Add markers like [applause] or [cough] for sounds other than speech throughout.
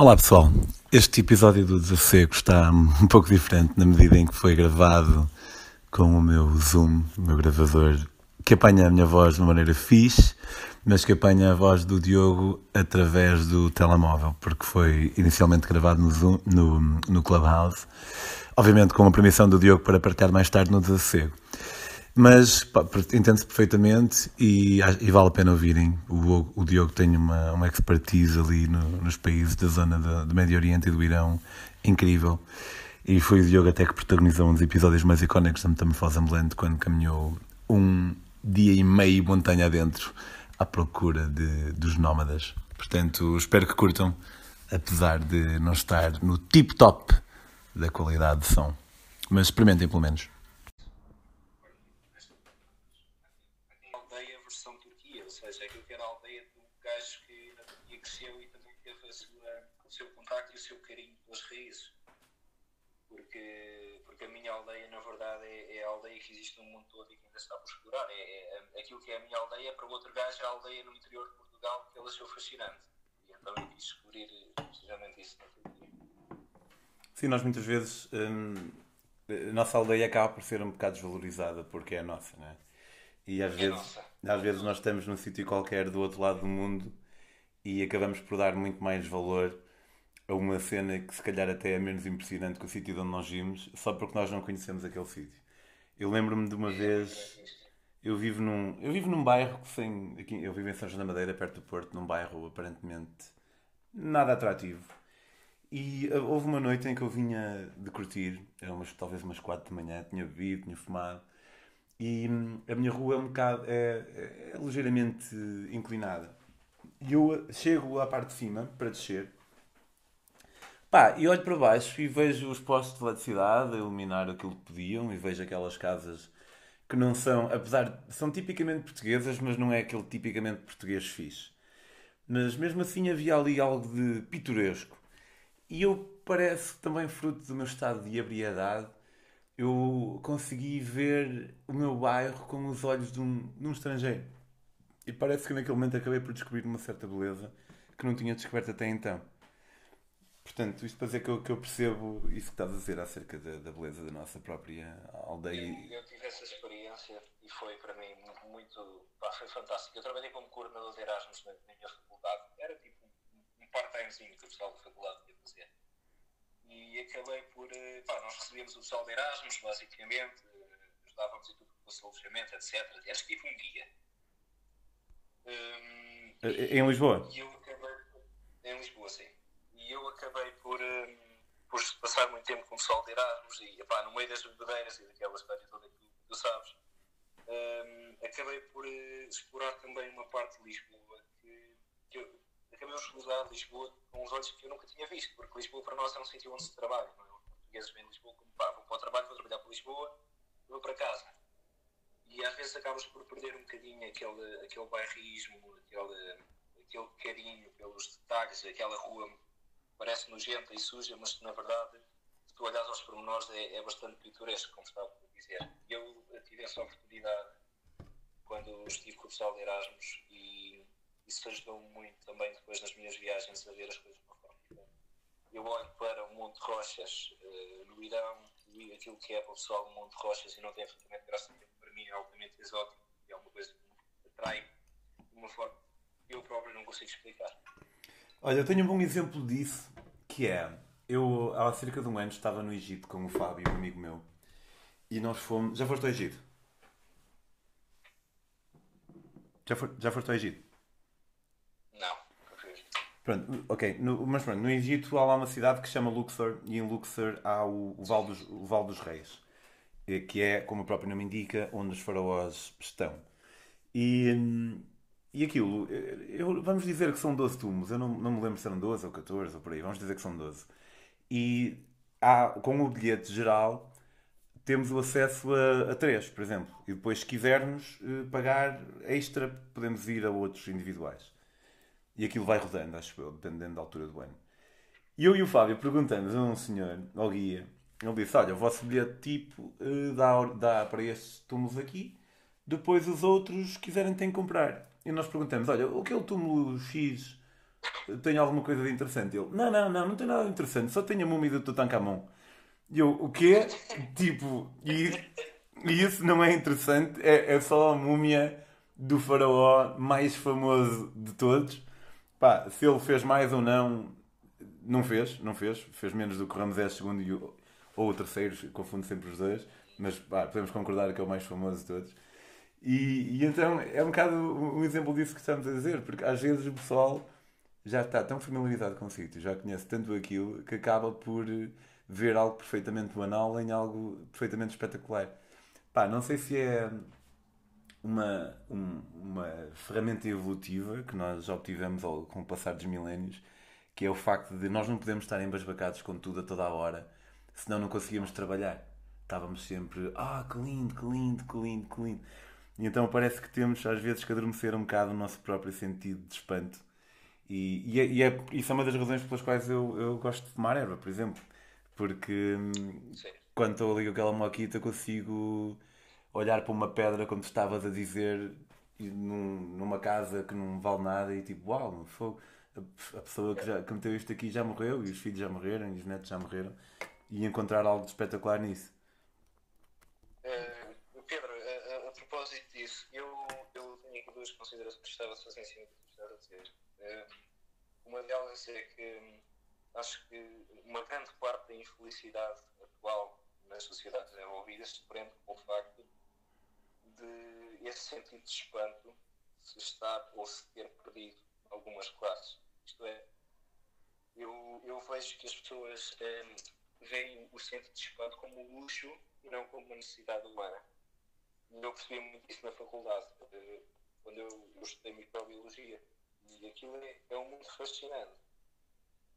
Olá pessoal, este episódio do Desacego está um pouco diferente na medida em que foi gravado com o meu Zoom, o meu gravador, que apanha a minha voz de uma maneira fixe, mas que apanha a voz do Diogo através do telemóvel, porque foi inicialmente gravado no, Zoom, no, no Clubhouse, obviamente com a permissão do Diogo para partilhar mais tarde no Desacego. Mas entende-se perfeitamente e, e, vale a pena ouvirem. O, o Diogo tem uma, uma expertise ali no, nos países da zona do, do Médio Oriente e do Irão incrível. E foi o Diogo até que protagonizou um dos episódios mais icónicos da Metamorfose Ambulante quando caminhou um dia e meio montanha adentro à procura de, dos nómadas. Portanto, espero que curtam, apesar de não estar no tip-top da qualidade de som. Mas experimentem pelo menos. porque, porque a minha aldeia, na verdade, é, é a aldeia que existe no está por explorar. É, é, aquilo que é a minha aldeia, para o outro gajo, é a aldeia no interior de Portugal que ele achou fascinante. E então eu quis descobrir precisamente isso Sim, nós muitas vezes. Hum, a nossa aldeia acaba por ser um bocado desvalorizada porque é a nossa, não é? E às, é vezes, às vezes nós estamos num sítio qualquer do outro lado do mundo e acabamos por dar muito mais valor a uma cena que se calhar até é menos impressionante que o sítio onde nós vimos, só porque nós não conhecemos aquele sítio. Eu lembro-me de uma vez, eu vivo num, eu vivo num bairro que sem, aqui, eu vivo em São João da Madeira, perto do Porto, num bairro aparentemente nada atrativo. E uh, houve uma noite em que eu vinha de curtir, era umas, talvez umas 4 de manhã, tinha bebido, tinha fumado, e hum, a minha rua é um bocado, é, é, é ligeiramente inclinada. E eu chego à parte de cima para descer Pá, e olho para baixo e vejo os postos de eletricidade a iluminar aquilo que podiam e vejo aquelas casas que não são, apesar de são tipicamente portuguesas, mas não é aquele tipicamente português fixe. Mas mesmo assim havia ali algo de pitoresco. E eu parece também fruto do meu estado de ebriedade, eu consegui ver o meu bairro com os olhos de um, de um estrangeiro. E parece que naquele momento acabei por descobrir uma certa beleza que não tinha descoberto até então. Portanto, isto para dizer que eu, que eu percebo isso que estás a dizer acerca da, da beleza da nossa própria aldeia. Eu, eu, tive essa experiência e foi para mim muito, muito pá, foi fantástico. Eu trabalhei como coordenador de Erasmus na, na minha faculdade, era tipo um, um part-timezinho que o pessoal da faculdade ia fazer. E acabei por. Eh, pá, nós recebíamos o pessoal de Erasmus, basicamente, eh, ajudávamos em tudo com o alojamento, etc. Era tipo um guia. Um, em Lisboa? E eu acabei. Em Lisboa, sim e eu acabei por, um, por passar muito tempo com o pessoal de Erasmus e epá, no meio das bebedeiras e daquela história toda que tu, sabes, um, acabei por uh, explorar também uma parte de Lisboa que, que eu acabei por explorar Lisboa com os olhos que eu nunca tinha visto, porque Lisboa para nós é um sítio onde se trabalha, não é? Os portugueses vêm de Lisboa como pá, vou para o trabalho, vou trabalhar para Lisboa, vou para casa. E às vezes acabas por perder um bocadinho aquele, aquele bairrismo, aquele, aquele carinho pelos detalhes, aquela rua parece nojenta e suja, mas na verdade, se tu olhas aos pormenores, é, é bastante pitoresco, como estava a dizer. Eu tive essa oportunidade quando estive com o pessoal de Erasmus e isso ajudou muito também depois nas minhas viagens a ver as coisas de uma forma diferente. Eu olho para o Monte Rochas uh, no Irão, e aquilo que é para o pessoal do Monte Rochas e não tem absolutamente graça para mim é altamente exótico e é uma coisa que me atrai de uma forma que eu próprio não consigo explicar. Olha, eu tenho um bom exemplo disso, que é, eu há cerca de um ano estava no Egito com o Fábio, um amigo meu, e nós fomos... Já foste ao Egito? Já, for, já foste ao Egito? Não, Pronto, ok, no, mas pronto, no Egito há lá uma cidade que se chama Luxor, e em Luxor há o, o, Val, dos, o Val dos Reis, que é, como o próprio nome indica, onde os faraós estão. E, hum, e aquilo, eu, vamos dizer que são 12 túmulos, eu não, não me lembro se eram 12 ou 14 ou por aí, vamos dizer que são 12. E há, com o bilhete geral temos o acesso a, a 3, por exemplo. E depois, se quisermos eh, pagar extra, podemos ir a outros individuais. E aquilo vai rodando, acho eu, dependendo da altura do ano. E eu e o Fábio perguntamos a um senhor, ao guia, ele disse: Olha, o vosso bilhete tipo eh, dá, dá para estes túmulos aqui, depois os outros, quiserem, têm que comprar. E nós perguntamos: olha, o que é o túmulo X tenho alguma coisa de interessante. Ele, não, não, não, não tem nada de interessante, só tenho a múmia do Tutankhamon. E eu, o quê? tipo, e, e isso não é interessante, é, é só a múmia do faraó mais famoso de todos. Pá, se ele fez mais ou não, não fez, não fez. Fez menos do que Ramsés II e o, ou o terceiro, confundo sempre os dois. Mas pá, podemos concordar que é o mais famoso de todos. E, e, então é um bocado um exemplo disso que estamos a dizer, porque às vezes o pessoal já está tão familiarizado com o sítio, já conhece tanto aquilo, que acaba por ver algo perfeitamente banal em algo perfeitamente espetacular. Pá, não sei se é uma, um, uma ferramenta evolutiva que nós obtivemos ao, com o passar dos milénios, que é o facto de nós não podemos estar embasbacados com tudo a toda a hora, senão não conseguíamos trabalhar. Estávamos sempre, ah, que lindo, que lindo, que lindo, que lindo. E então parece que temos às vezes que adormecer um bocado o nosso próprio sentido de espanto. E, e, é, e é, isso é uma das razões pelas quais eu, eu gosto de fumar erva, por exemplo. Porque hum, quando estou ali com aquela moquita consigo olhar para uma pedra como estavas a dizer num, numa casa que não vale nada e tipo, uau, wow, fogo. A pessoa que, já, que meteu isto aqui já morreu e os filhos já morreram e os netos já morreram e encontrar algo de espetacular nisso. Uh, Pedro, a, a, a, propósito disso, eu, eu tenho aqui duas considerações que estava fazer em cima a dizer. Uma delas é que hum, acho que uma grande parte da infelicidade atual nas sociedades desenvolvidas se prende com o facto de esse sentido de espanto se estar ou se ter perdido algumas classes. Isto é, eu, eu vejo que as pessoas eh, veem o sentido de espanto como um luxo e não como uma necessidade humana. Eu percebi muito isso na faculdade, eh, quando eu, eu estudei microbiologia. E aquilo é, é um mundo fascinante.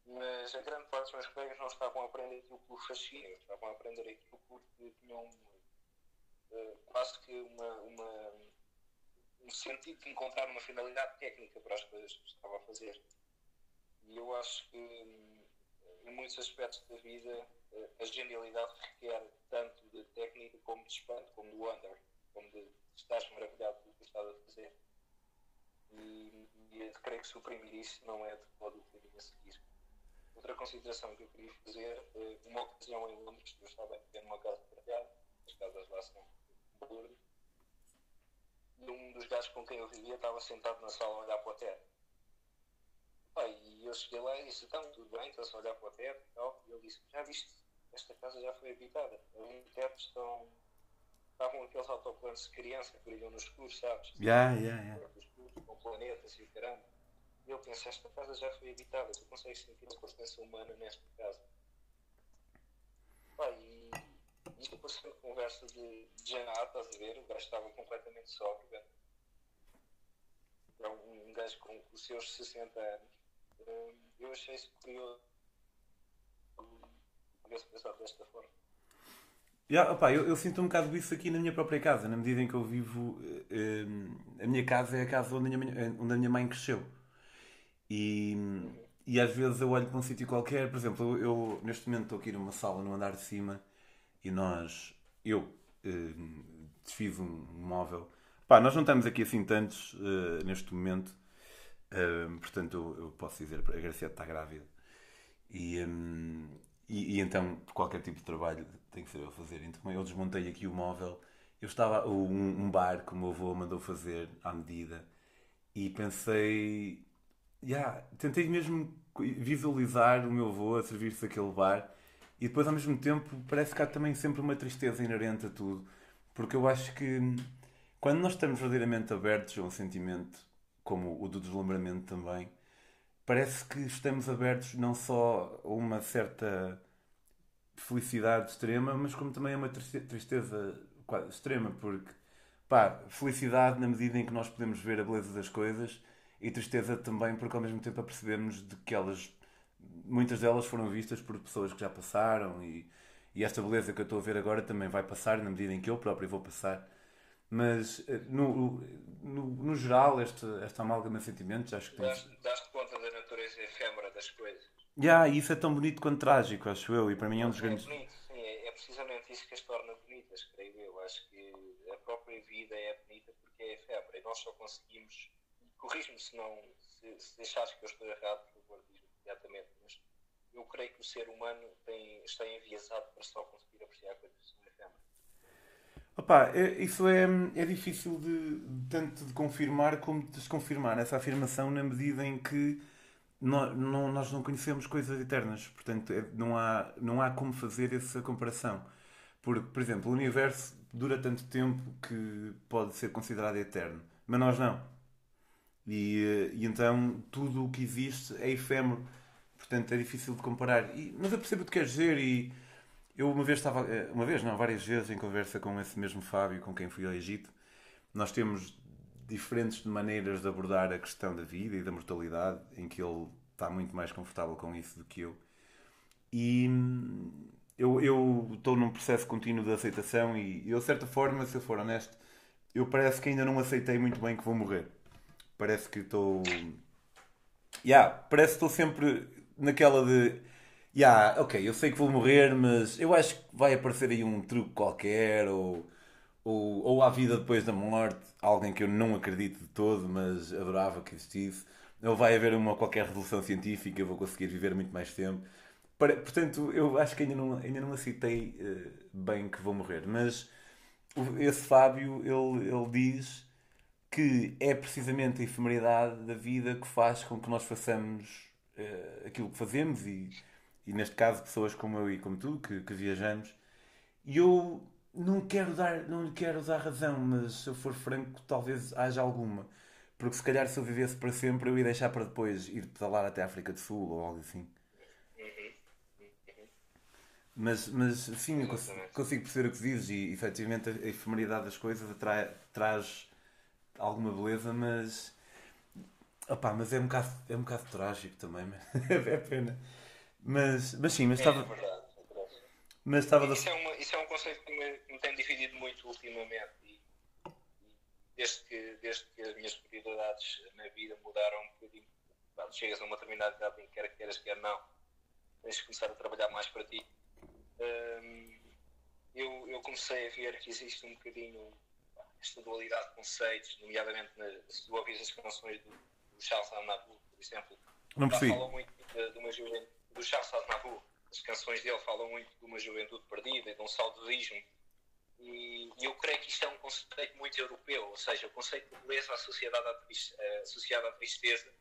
Mas a grande parte dos meus colegas não estavam a aprender aquilo por fascínio, estavam a aprender aquilo porque tinham uh, quase que uma, uma, um sentido de encontrar uma finalidade técnica para as coisas que estavam a fazer. E eu acho que em muitos aspectos da vida a genialidade requer tanto de técnica como de espanto, como de wonder, de estás maravilhado pelo que estás a fazer. E, e creio que suprimir isso não é de todo o caminho a seguir. Outra consideração que eu queria fazer, eh, uma ocasião em Londres, eu estava a viver numa casa partilhada, as casas lá são balúrdios, e um dos gajos com quem eu vivia estava sentado na sala a olhar para o teto. e eu cheguei lá e disse, então, tudo bem, estás a olhar para o teto e tal. E ele disse, já viste, esta casa já foi habitada. Ali no teto estão, estavam aqueles autoplanos de criança que brilham no escuro, sabes? Yeah, yeah, yeah. Com planetas e o caramba. E eu penso, esta casa já foi habitada, tu consegues sentir a presença humana nesta casa. Pá, e isto passou uma conversa de, de Janat, estás a ver? O gajo estava completamente sóbrio. É um, um gajo com os seus 60 anos. Hum, eu achei isso curioso. Curioso pensar desta forma. Opa, eu, eu, sinto um bocado isso aqui na minha própria casa, na medida em que eu vivo. Uh, a minha casa é a casa onde a minha, onde a minha mãe cresceu. E, e às vezes eu olho para um sítio qualquer, por exemplo, eu, neste momento estou aqui numa sala no andar de cima e nós, eu eh, desfiz um móvel. Pá, nós não estamos aqui assim tantos eh, neste momento, eh, portanto eu, eu, posso dizer, a Graciela está grávida. E, um, e, e, então qualquer tipo de trabalho tem que a fazer. Então eu desmontei aqui o móvel. Eu estava, um, um bar que o meu avô mandou fazer à medida e pensei yeah, tentei mesmo visualizar o meu avô a servir-se aquele bar e depois ao mesmo tempo parece que há também sempre uma tristeza inerente a tudo porque eu acho que quando nós estamos verdadeiramente abertos a um sentimento como o do deslumbramento também parece que estamos abertos não só a uma certa felicidade extrema mas como também a uma tristeza extrema porque pá, felicidade na medida em que nós podemos ver a beleza das coisas e tristeza também porque ao mesmo tempo apercebemos de que elas muitas delas foram vistas por pessoas que já passaram e, e esta beleza que eu estou a ver agora também vai passar na medida em que eu próprio vou passar mas eh, no, no, no geral esta, esta amálgama de sentimentos acho que. Daste conta da natureza efêmera das coisas yeah, isso é tão bonito quanto trágico acho eu e para mim é um dos é grandes bonito, sim, é, é precisamente isso que as torna bonitas creio eu acho que a própria vida é bonita porque é efêmera e nós só conseguimos corrijo-me se, não, se se, deixares que eu estou errado, por favor, diz-me imediatamente. Mas eu creio que o ser humano tem, está enviesado para só conseguir apreciar coisas sobre efêmeras. Opa, é, isso é, é difícil de tanto de confirmar como de desconfirmar essa afirmação na medida em que nós não, nós não conhecemos coisas eternas. Portanto, é, não, há, não há como fazer essa comparação. Porque, por exemplo, o universo dura tanto tempo que pode ser considerado eterno. Mas nós não. E, eh, e então tudo o que existe é efêmero. Portanto, é difícil de comparar. E, mas eu percebo o que queres dizer e eu uma vez estava, eh, uma vez não, várias vezes em conversa com esse mesmo Fábio com quem fui ao Egito. Nós temos diferentes maneiras de abordar a questão da vida e da mortalidade, em que ele está muito mais confortável com isso do que eu. E eu, eu estou num processo contínuo de aceitação e eu, de certa forma, se eu for honesto, eu parece que ainda não aceitei muito bem que vou morrer. Parece que estou. Yeah, parece que estou sempre naquela de. Yeah, ok, eu sei que vou morrer, mas eu acho que vai aparecer aí um truque qualquer, ou, ou, ou há vida depois da morte, alguém que eu não acredito de todo, mas adorava que existisse, ou vai haver uma qualquer revolução científica, eu vou conseguir viver muito mais tempo. Portanto, eu acho que ainda não, ainda não aceitei uh, bem que vou morrer. Mas esse Fábio, ele, ele diz que é precisamente a efemeridade da vida que faz com que nós façamos uh, aquilo que fazemos e, e, neste caso, pessoas como eu e como tu, que, que viajamos. E eu não quero dar, não lhe quero dar razão, mas se eu for franco, talvez haja alguma. Porque se calhar se eu vivesse para sempre, eu ia deixar para depois ir pedalar até a África do Sul ou algo assim. Mas, mas sim, eu consigo, consigo perceber o que dizes e efetivamente a efemeridade das coisas atrai, traz alguma beleza, mas. Opá, mas é um bocado, é um bocado trágico também, [laughs] é pena. Mas, mas sim, mas estava. É verdade, é. Mas estava isso, é uma, isso é um conceito que me, que me tem dividido muito ultimamente e, e desde, que, desde que as minhas prioridades na vida mudaram um bocadinho. Quando chegas a uma determinada idade em que quer queiras, quer não, tens de começar a trabalhar mais para ti um, eu, eu, comecei a ver que existe um bocadinho esta dualidade de conceitos, nomeadamente na, se tu ouvis as canções do, do Charles Aznavour, por exemplo. Não. Falam muito de, de uma juventude, do Charles Aznavour. As canções dele falam muito de uma juventude perdida e de um saudosismo. E, e eu creio que isto é um conceito muito europeu, ou seja, o conceito de beleza associado à, associado à tristeza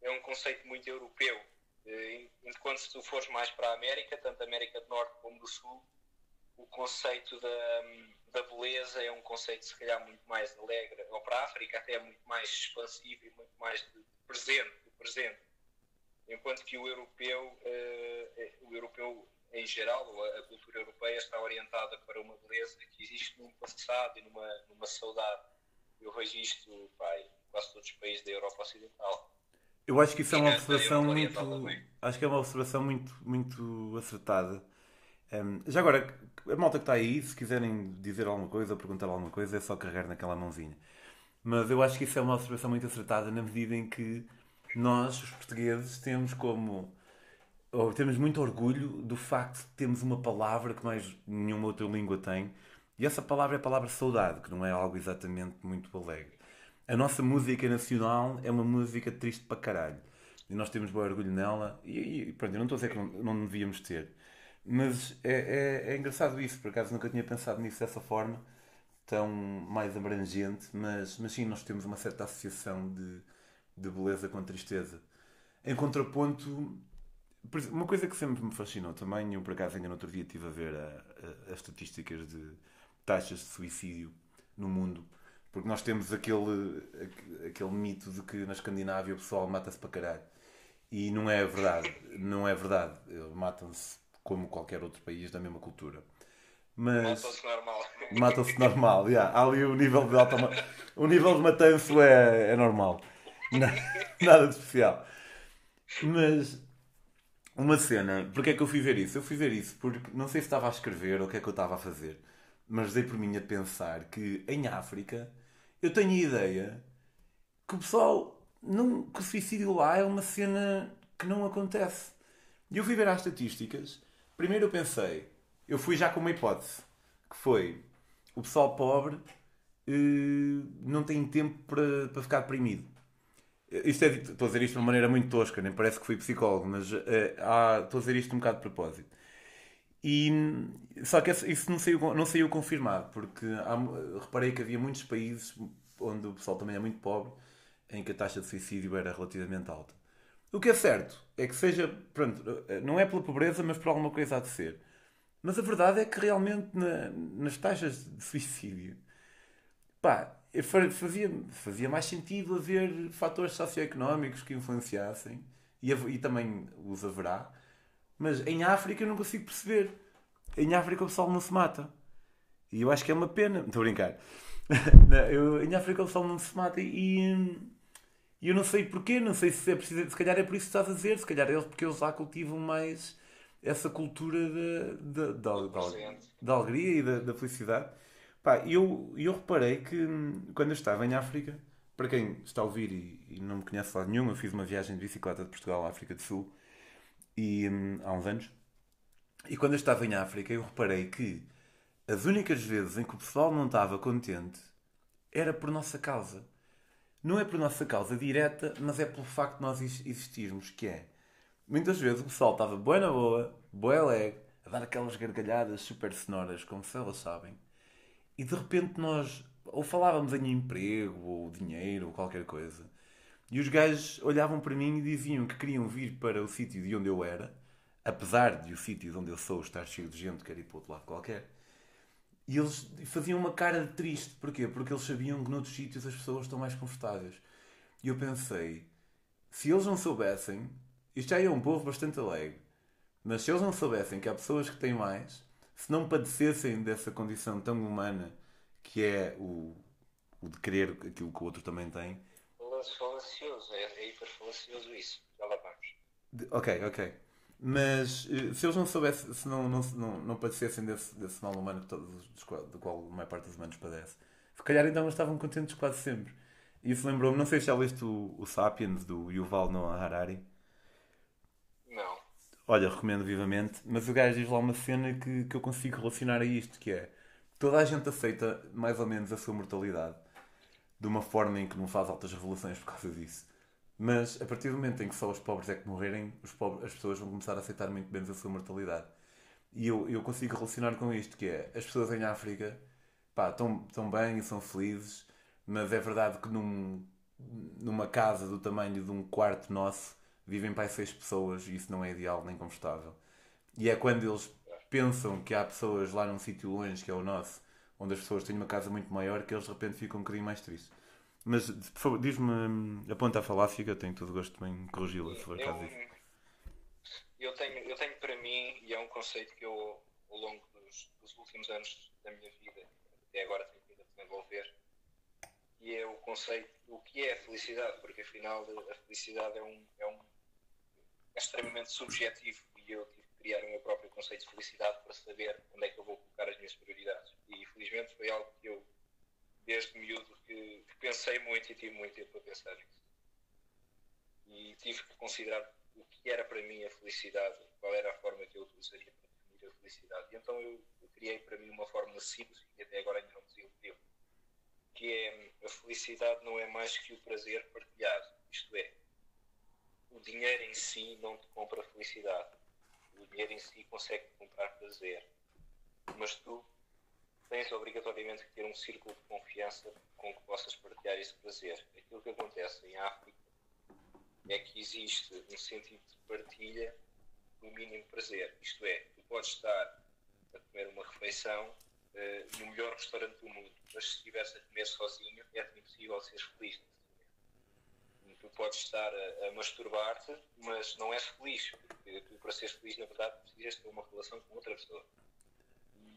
é um conceito muito europeu eh, enquanto se tu fores mais para a América, tanto a América do Norte como do Sul, o conceito da, da beleza é um conceito se calhar muito mais alegre, ou para a África até é muito mais expansivo e muito mais de presente, de presente. Enquanto que o europeu, uh, o europeu em geral, ou a, cultura europeia está orientada para uma beleza que existe num passado e numa, numa saudade. Eu vejo isto pá, em quase todos os países da Europa Ocidental. Eu acho que isso é uma observação muito. Acho que é uma observação muito, muito acertada. Um, já agora, a malta que está aí, se quiserem dizer alguma coisa ou perguntar alguma coisa, é só carregar naquela mãozinha. Mas eu acho que isso é uma observação muito acertada na medida em que nós, os portugueses, temos como. Ou temos muito orgulho do facto de termos uma palavra que mais nenhuma outra língua tem. E essa palavra é a palavra saudade, que não é algo exatamente muito alegre a nossa música nacional é uma música triste para caralho. E nós temos bom orgulho nela. E, e pronto, eu não estou a dizer que não, não devíamos ter. Mas é, é, é, engraçado isso, por acaso nunca tinha pensado nisso dessa forma, tão mais abrangente, mas, mas sim, nós temos uma certa associação de, de beleza com tristeza. Em contraponto, uma coisa que sempre me fascinou também, eu por acaso ainda no outro dia estive a ver as estatísticas de taxas de suicídio no mundo porque nós temos aquele, aquele mito de que na Escandinávia o pessoal mata-se para caralho. E não é verdade. Não é verdade. Matam-se como qualquer outro país da mesma cultura. Mas... Matam-se normal. Matam-se normal, yeah. Há ali o nível de alta... O nível de matanço é, é normal. [laughs] Nada de especial. Mas uma cena, porque é que eu fui ver isso? Eu fui ver isso porque não sei se estava a escrever ou o que é que eu estava a fazer, mas dei por mim a pensar que em África eu tenho a ideia que o pessoal. Não, que o suicídio lá é uma cena que não acontece. E eu fui ver as estatísticas. Primeiro eu pensei, eu fui já com uma hipótese, que foi o pessoal pobre eh, não tem tempo para, para ficar deprimido. Isto é, estou a dizer isto de uma maneira muito tosca, nem parece que fui psicólogo, mas uh, há, estou a dizer isto um bocado de propósito. E, só que isso não saiu, não saiu confirmado, porque há, reparei que havia muitos países onde o pessoal também é muito pobre, em que a taxa de suicídio era relativamente alta. O que é certo é que seja, pronto, não é pela pobreza, mas por alguma coisa há de ser. Mas a verdade é que realmente na, nas taxas de suicídio, pá, fazia, fazia mais sentido haver fatores socioeconómicos que influenciassem, e, e também os haverá, mas em África eu não consigo perceber. Em África o pessoal não se mata. E eu acho que é uma pena. Estou a brincar. [laughs] eu, em África o pessoal não se mata e, e eu não sei porquê, não sei se é preciso. Se calhar é por isso que estás a dizer, se calhar é porque eles lá cultivam mais essa cultura da, da, da, da, alegria e da, da felicidade. Pá, eu, eu reparei que hum, quando eu estava em África, para quem está a ouvir e, e não me conhece lá nenhum, eu fiz uma viagem de bicicleta de Portugal à África do Sul e, hum, há uns anos. E quando eu estava em África, eu reparei que as únicas vezes em que o pessoal não estava contente era por nossa causa. Não é por nossa causa direta, mas é pelo facto de nós existirmos, que é muitas vezes o pessoal estava boa na boa, boa alegre, a dar aquelas gargalhadas super sonoras, como se elas sabem, e de repente nós ou falávamos em emprego, ou dinheiro, ou qualquer coisa, e os gajos olhavam para mim e diziam que queriam vir para o sítio de onde eu era, apesar de o sítio de onde eu sou estar cheio de gente, quer ir para outro lado qualquer. E eles faziam uma cara de triste. Porquê? Porque eles sabiam que noutros sítios as pessoas estão mais confortáveis. E eu pensei, se eles não soubessem, isto já é um povo bastante alegre, mas se eles não soubessem que há pessoas que têm mais, se não padecessem dessa condição tão humana que é o, o de querer aquilo que o outro também tem, falacioso, é, é hiper falacioso isso. Já lá vamos. Ok, ok. Mas eh, se eles não soubessem, se não, não, não, não padecessem desse, desse mal humano que todos, do qual a maior parte dos humanos padece, se calhar então estavam contentes quase sempre. Isso lembrou-me, não sei se já leste o, o Sapiens do Yuval Noah Harari. Olha, recomendo vivamente, mas o gajo diz lá uma cena que, que eu consigo relacionar a isto, que é toda a gente aceita mais ou menos a sua mortalidade de uma forma em que não faz altas revoluções por causa disso. Mas a partir do momento em que só os pobres é que morrerem, pobres, as pessoas vão começar a aceitar muito menos a sua mortalidade. E eu, eu consigo relacionar com isto, que é as pessoas em África estão, estão bem e são felizes, mas é verdade que num, numa casa do tamanho de um quarto nosso vivem para seis pessoas e isso não é ideal nem confortável. E é quando eles pensam que há pessoas lá num sítio longe, que é o nosso, onde as pessoas têm uma casa muito maior, que eles de repente ficam um bocadinho mais tristes. Mas, por favor, diz-me, aponta a falácia que eu tenho todo o gosto também corrigi-la, se for caso Eu tenho, eu tenho para mim, e é um conceito que eu, ao longo dos, dos últimos anos da minha vida, até agora tenho vindo a desenvolver, e é o conceito do que é a felicidade, porque afinal a felicidade é um, é um é extremamente subjetivo e eu tive criar o meu próprio conceito de felicidade para saber onde é que eu vou colocar as minhas prioridades. E felizmente foi algo que eu, desde miúdo, que, que pensei muito e tive muito tempo para pensar nisso. E tive que considerar o que era para mim a felicidade, qual era a forma que eu utilizaria para definir a felicidade. E então eu, eu criei para mim uma fórmula simples, que até agora ainda não desenvolveu, que é a felicidade não é mais que o prazer partilhado. Isto é, o dinheiro em si não te compra felicidade o dinheiro em si consegue comprar prazer, mas tu tens obrigatoriamente que ter um círculo de confiança com que possas partilhar esse prazer. Aquilo que acontece em África é que existe um sentido de partilha do mínimo prazer. Isto é, tu podes estar a comer uma refeição uh, no melhor restaurante do mundo, mas se estiveres a comer sozinho, é impossível seres feliz tu podes estar a, a masturbar-te, mas não és feliz, porque tu, para seres feliz, na verdade, precisas ter uma relação com outra pessoa.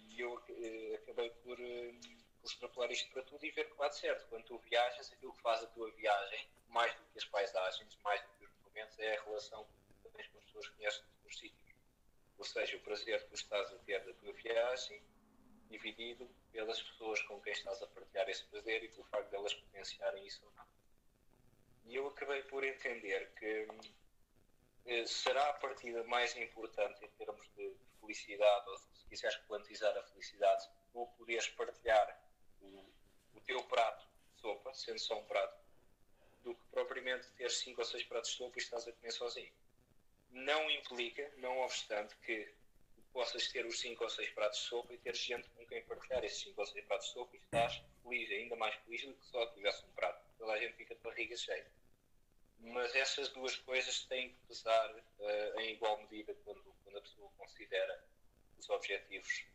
E eu eh, acabei por, eh, por extrapolar isto para tudo e ver que bate certo. Quando tu viajas, aquilo que faz a tua viagem, mais do que as paisagens, mais do que os momentos, é a relação que tens com as pessoas que conheces nos sítios. Ou seja, o prazer que tu estás a ter da tua viagem dividido pelas pessoas com quem estás a partilhar esse prazer e pelo facto delas de potenciarem isso ou não. E eu acabei por entender que eh, será a partida mais importante em termos de felicidade, ou se quiseres quantizar a felicidade, tu poderes partilhar o, o teu prato de sopa, sendo só um prato, do que propriamente ter 5 ou 6 pratos de sopa e estás a comer sozinho. Não implica, não obstante, que possas ter os 5 ou 6 pratos de sopa e ter gente com quem partilhar esses 5 ou 6 pratos de sopa e estás feliz, ainda mais feliz do que só tivesse um prato. Toda a gente fica de barriga cheia. Mas essas duas coisas têm que pesar uh, em igual medida quando, quando a pessoa considera os objetivos.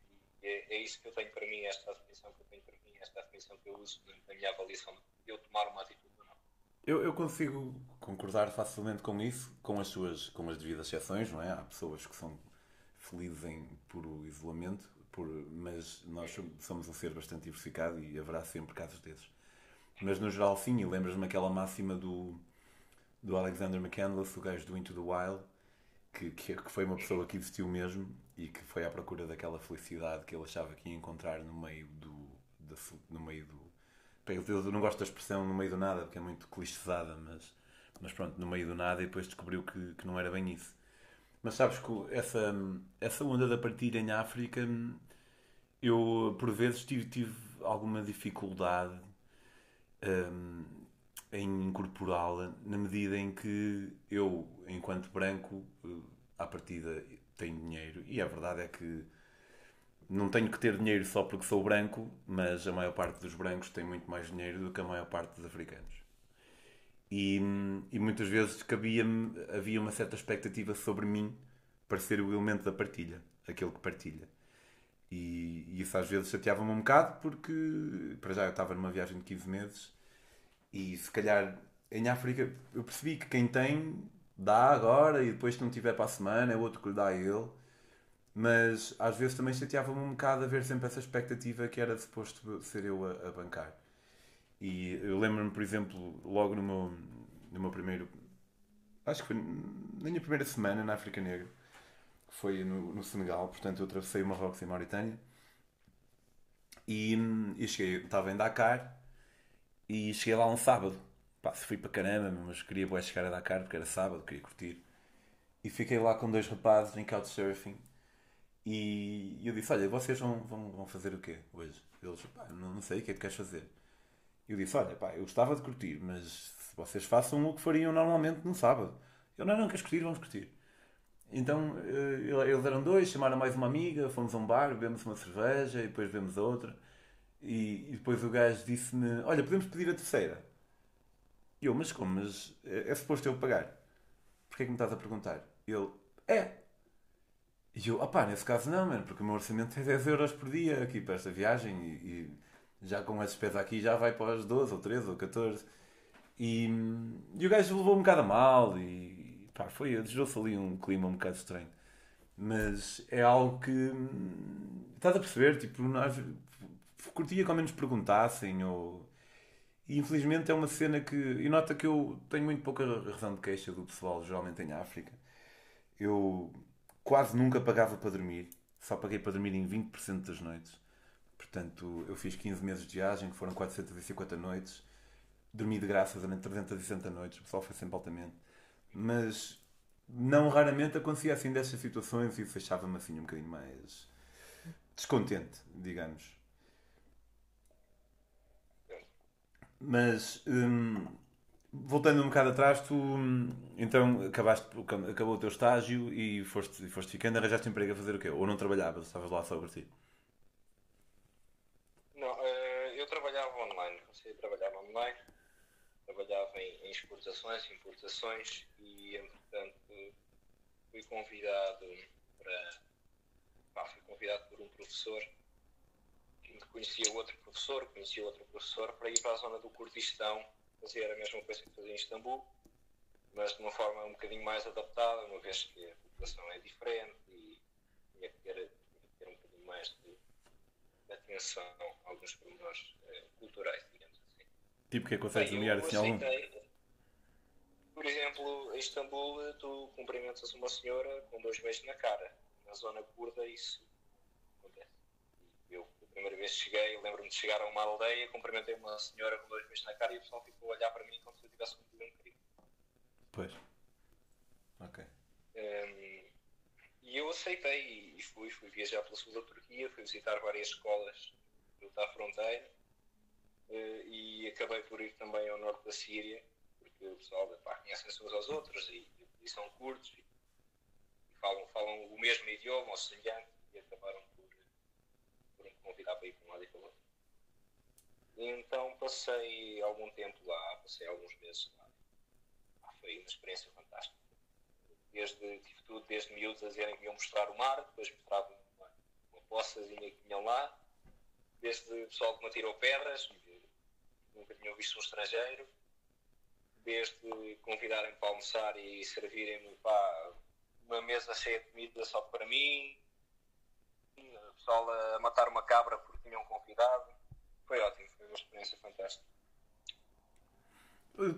E é, é, isso que eu tenho para mim, esta definição que eu tenho para mim, esta definição que eu uso na minha avaliação de eu tomar uma atitude ou não. Eu, eu consigo concordar facilmente com isso, com as suas com as devidas exceções, não é? Há pessoas que são felizes em puro isolamento, por, mas nós somos um ser bastante diversificado e haverá sempre casos desses. Mas no geral, sim, e lembras-me aquela máxima do, do Alexander McCandless, o gajo do Into the Wild, que, que, que, foi uma pessoa que existiu mesmo e que foi à procura daquela felicidade que ele achava que ia encontrar no meio do. No meio do eu não gosto da expressão no meio do nada, porque é muito clichêsada, mas, mas pronto, no meio do nada, e depois descobriu que, que não era bem isso. Mas sabes que essa, essa onda da partilha em África, eu por vezes tive, tive alguma dificuldade um, em incorporá-la, na medida em que eu, enquanto branco, eh, à partida tenho dinheiro, e a verdade é que não tenho que ter dinheiro só porque sou branco, mas a maior parte dos brancos tem muito mais dinheiro do que a maior parte dos africanos. E, e muitas vezes cabia havia uma certa expectativa sobre mim para ser o elemento da partilha, aquele que partilha. E, e isso às vezes chateava-me um bocado porque, para já, eu estava numa viagem de 15 meses e se calhar em África eu percebi que quem tem dá agora e depois se não tiver para a semana é outro que lhe dá a ele. Mas às vezes também chateava-me um bocado a ver sempre essa expectativa que era suposto ser eu a, a bancar. E eu lembro-me, por exemplo, logo no meu, no meu primeiro. Acho que foi na minha primeira semana na África Negra, que foi no, no Senegal, portanto eu atravessei o Marrocos e a Mauritânia. E, e cheguei, estava em Dakar e cheguei lá um sábado. Pá, fui para caramba, mas queria boa chegar a Dakar porque era sábado, queria curtir. E fiquei lá com dois rapazes em couchsurfing. E eu disse: Olha, vocês vão, vão, vão fazer o quê hoje? Eles, pá, não, não sei, o que é que queres fazer? Eu disse: Olha, pá, eu gostava de curtir, mas se vocês façam o que fariam normalmente no sábado. Eu não, não queres curtir, vamos curtir. Então eh, eles eram dois, chamaram mais uma amiga, fomos a um bar, bebemos uma cerveja e depois bebemos outra. E, e depois o gajo disse-me: Olha, podemos pedir a terceira. E eu, mas como? Mas é, é suposto eu pagar. Porquê é que me estás a perguntar? Ele: É. E eu: opá, nesse caso não, mano, porque o meu orçamento é 10 euros por dia aqui para esta viagem e, e já com a despesa aqui já vai para os 12 ou 13 ou 14. E, e o gajo levou um bocado a mal e pá, foi, desejou-se ali um clima um bocado estranho. Mas é algo que hum, estás a perceber, tipo, nós, curtia que ao menos perguntassem ou. E infelizmente é uma cena que. E nota que eu tenho muito pouca razão de queixa do pessoal, geralmente em África. Eu quase nunca pagava para dormir, só paguei para dormir em 20% das noites. Portanto, eu fiz 15 meses de viagem, que foram 450 noites. Dormi de graça durante 360 noites, o pessoal foi sempre altamente. Mas não raramente acontecia assim destas situações e deixava-me assim um bocadinho mais descontente, digamos. Mas hum, voltando um bocado atrás, tu hum, então acabaste, acabou o teu estágio e foste, foste ficando, arranjaste emprego a fazer o quê? Ou não trabalhavas, estavas lá só para ti? trabalhava em, em exportações, importações e, entretanto, fui convidado para. Pá, fui convidado por um professor que conhecia outro professor, conhecia outro professor, para ir para a zona do Kurdistão fazer a mesma coisa que fazia em Istambul, mas de uma forma um bocadinho mais adaptada, uma vez que a população é diferente e tinha que ter, tinha que ter um bocadinho mais de, de atenção a alguns pormenores eh, culturais, Tipo, que é que consegues nomear assim algum? Por exemplo, em Istambul, tu cumprimentas uma senhora com dois beijos na cara. Na zona curda, isso acontece. Eu, a primeira vez que cheguei, lembro-me de chegar a uma aldeia, cumprimentei uma senhora com dois beijos na cara e o pessoal ficou a olhar para mim como se eu tivesse cometido um crime. Pois. Ok. Um, e eu aceitei e fui, fui viajar pela sul da Turquia, fui visitar várias escolas da fronteira e acabei por ir também ao norte da Síria, porque o pessoal conhecem-se uns aos outros e, e são curtos e, falam, falam o mesmo idioma ou semelhante e acabaram por, por me convidar para ir para um lado e para o outro. Então passei algum tempo lá, passei alguns meses lá. Ah, foi uma experiência fantástica. Desde, tive tudo desde miúdos a dizerem que iam mostrar o mar, depois mostravam uma, uma poçazinha que tinham lá, desde o pessoal que me atirou pedras, nunca tinham visto um estrangeiro, desde convidarem para almoçar e servirem-me uma mesa cheia de comida só para mim, o pessoal a matar uma cabra porque tinham convidado. Foi ótimo, foi uma experiência fantástica.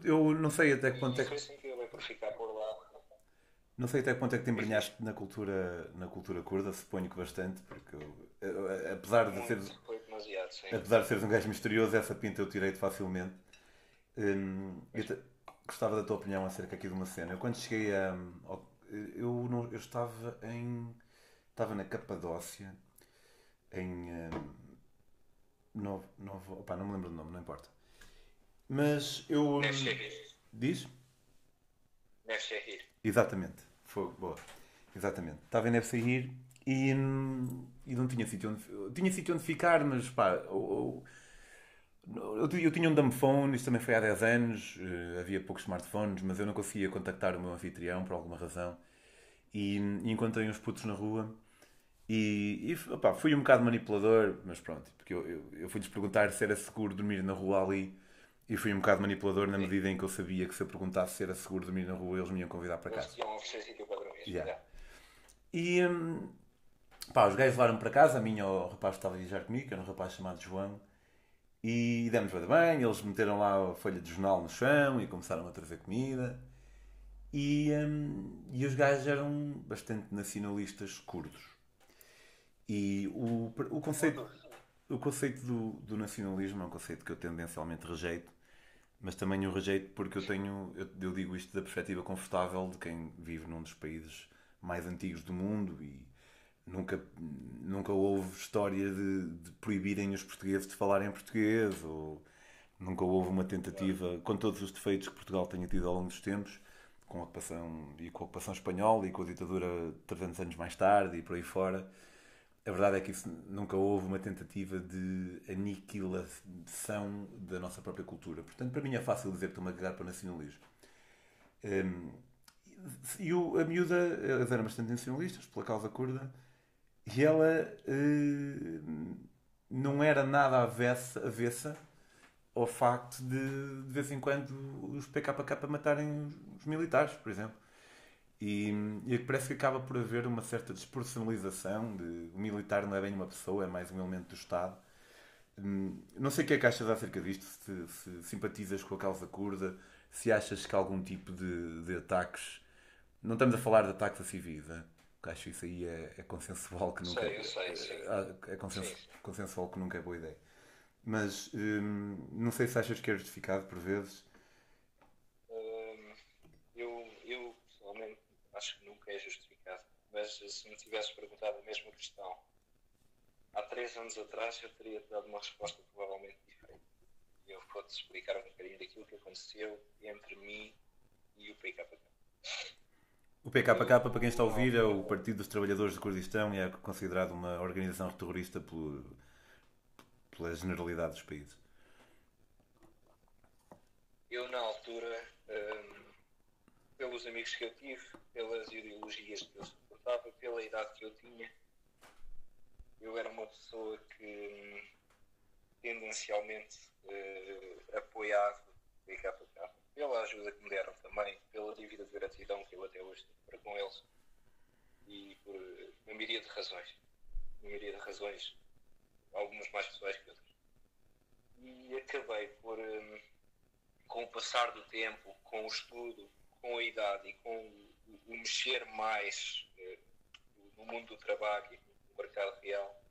Eu não sei até que ponto é que. Assim que ficar por lá. Não sei até que ponto é que te embrenhaste na cultura, na cultura curda, suponho que bastante, porque eu, apesar de seres. Foi demasiado, sim. Apesar de seres um gajo misterioso, essa pinta eu tirei-te facilmente. Hum, eu te, gostava da tua opinião acerca aqui de uma cena. Eu quando cheguei a. Eu, não, eu estava em. Estava na Capadócia, em. Um, Novo, novo, opa, não me lembro do nome, não importa. Mas eu. Nefshehir. Diz? Nefshehir. Exatamente. Foi, boa. Exatamente. Estava em Nefshehir e, e não tinha sítio onde. Tinha sítio onde ficar, mas pá. Eu, eu, eu tinha um dumbphone, isto também foi há 10 anos, uh, havia poucos smartphones, mas eu não conseguia contactar o meu anfitrião por alguma razão. E, e encontrei uns putos na rua e, e opa, fui um bocado manipulador, mas pronto, porque eu, eu, eu fui-lhes perguntar se era seguro dormir na rua ali e fui um bocado manipulador na medida em que eu sabia que se eu perguntasse se era seguro dormir na rua, eles me iam convidar para casa. Yeah. E hum, pá, os gajos levaram para casa, a minha o rapaz que estava a viajar comigo, que era um rapaz chamado João, e demos bem, eles meteram lá a folha de jornal no chão e começaram a trazer comida. E, hum, e os gajos eram bastante nacionalistas curdos. E o, o conceito, o conceito do, do nacionalismo é um conceito que eu tendencialmente rejeito, mas também o rejeito porque eu tenho, eu, eu, digo isto da perspectiva confortável de quem vive num dos países mais antigos do mundo e nunca, nunca houve história de, de proibirem os portugueses de falarem português ou nunca houve uma tentativa, com todos os defeitos que Portugal tenha tido ao longo dos tempos, com a ocupação e com a ocupação espanhola e com a ditadura 300 anos mais tarde e por aí fora a verdade é que isso nunca houve uma tentativa de aniquilação da nossa própria cultura. Portanto, para mim é fácil dizer que estou-me a cagar para o nacionalismo. Um, e o, a miúda, eles eram bastante nacionalistas pela causa curda, e ela uh, não era nada avessa, avessa ao facto de, de vez em quando, os PKK matarem os militares, por exemplo. E, e parece que acaba por haver uma certa despersonalização de o militar não é bem uma pessoa, é mais um elemento do Estado. Hum, não sei o que é que achas acerca disto, se, se simpatizas com a causa curda, se achas que algum tipo de, de ataques. Não estamos a falar de ataques a civis, é? Porque acho isso aí é, é consensual que nunca sei, sei, sim. é, é consenso, consensual que nunca é boa ideia. Mas hum, não sei se achas que é justificado por vezes acho que nunca é justificado. Mas se me tivesses perguntado a mesma questão há três anos atrás, eu teria dado uma resposta provavelmente diferente. E eu vou-te explicar um bocadinho daquilo que aconteceu entre mim e o PKK. O PKK, para quem está a ouvir, é o Partido dos Trabalhadores do Kurdistão e é considerado uma organização terrorista pela generalidade dos países. Eu, na altura, hum, pelos amigos que eu tive, pelas ideologias que eu suportava, pela idade que eu tinha. Eu era uma pessoa que tendencialmente uh, apoiava o BKK, pela ajuda que me deram também, pela dívida de gratidão que eu até hoje tenho para com eles e por uma maioria de razões. Uma maioria de razões, algumas mais pessoais que outras. E acabei por, um, com o passar do tempo, com o estudo, com a idade e com o, mexer mais eh, no mundo do trabalho e no mercado real,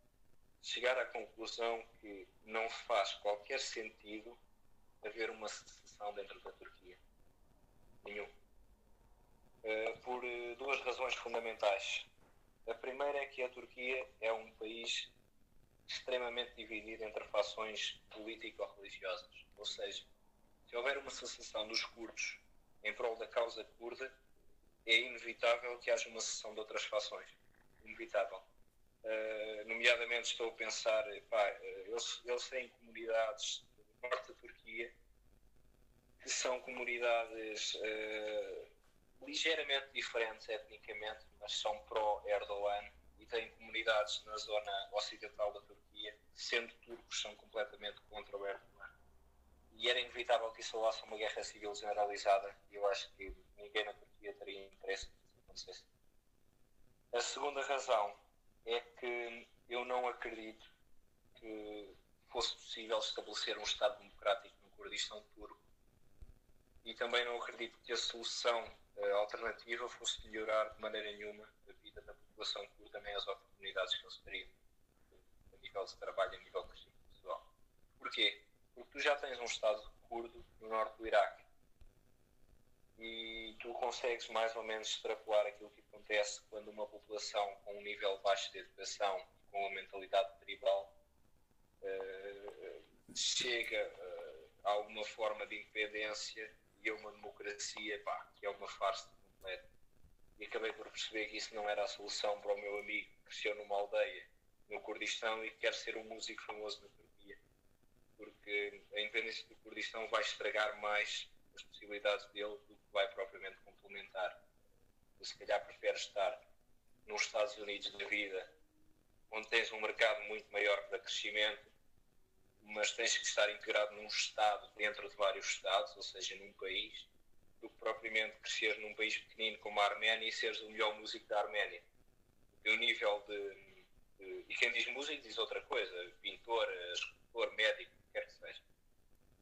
chegar à conclusão que não faz qualquer sentido haver uma secessão dentro da Turquia. Nenhum. Uh, por uh, duas razões fundamentais. A primeira é que a Turquia é um país extremamente dividido entre fações político-religiosas. Ou seja, se houver uma secessão dos curdos em prol da causa curda, é inevitável que haja uma sessão de outras fações. Inevitável. Uh, nomeadamente estou a pensar, pá, eles, eles têm comunidades do norte da Turquia que são comunidades uh, ligeiramente diferentes etnicamente, mas são pró-Erdogan e têm comunidades na zona ocidental da Turquia, sendo turcos, são completamente contra o Erdogan. E era inevitável que isso levasse a uma guerra civil generalizada e eu acho que ninguém na Turquia teria interesse que isso acontecesse. A segunda razão é que eu não acredito que fosse possível estabelecer um Estado democrático no Kurdistão turco e também não acredito que a solução uh, alternativa fosse melhorar de maneira nenhuma a vida da população curda nem as oportunidades que eles teriam a nível de trabalho, a nível de crescimento pessoal. Porquê? Porque tu já tens um Estado curdo no norte do Iraque e tu consegues mais ou menos extrapolar aquilo que acontece quando uma população com um nível baixo de educação, com uma mentalidade tribal, uh, chega uh, a alguma forma de independência e a uma democracia pá, que é uma farsa completa. E acabei por perceber que isso não era a solução para o meu amigo que cresceu numa aldeia no Kurdistão e que quer ser um músico famoso na Turquia. Porque a independência do Kurdistão vai estragar mais as possibilidades dele do que vai propriamente complementar. Se calhar prefere estar nos Estados Unidos da vida, onde tens um mercado muito maior para crescimento mas tens que estar integrado num Estado dentro de vários Estados, ou seja, num país, do que propriamente crescer num país pequenino como a Arménia e seres o melhor músico da Arménia. O teu nível de, de, E quem diz músico diz outra coisa, pintor, escultor, médico, quer que seja.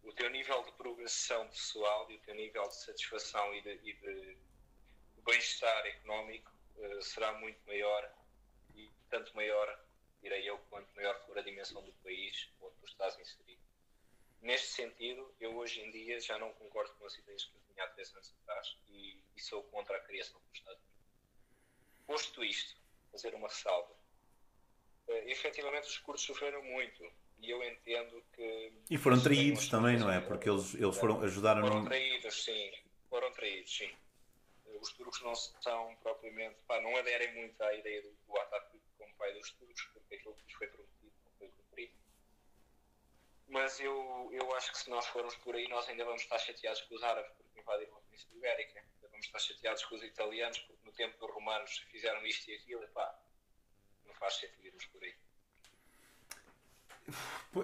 O teu nível de progressão pessoal e o teu nível de satisfação e de, e de bem-estar económico uh, será muito maior e tanto maior direi eu, quanto maior for a dimensão do país onde tu estás inserido. Neste sentido, eu hoje em dia já não concordo com as ideias que eu tinha há três anos atrás e, e sou contra a criação do Estado. Posto isto, fazer uma ressalva. Uh, efetivamente, os cursos sofreram muito e eu entendo que. E foram traídos também, não é? Porque eles, eles foram ajudaram. Foram traídos, sim. Foram traídos, sim. Os turcos não são propriamente. Pá, não aderem muito à ideia do, do Atatürk como pai dos turcos, aquilo que lhes foi prometido não foi cumprido. Mas eu, eu acho que se nós formos por aí, nós ainda vamos estar chateados com os árabes porque invadiram a Península Ibérica. Ainda vamos estar chateados com os italianos porque no tempo dos romanos fizeram isto e aquilo. E pá, não faz sentido irmos por aí.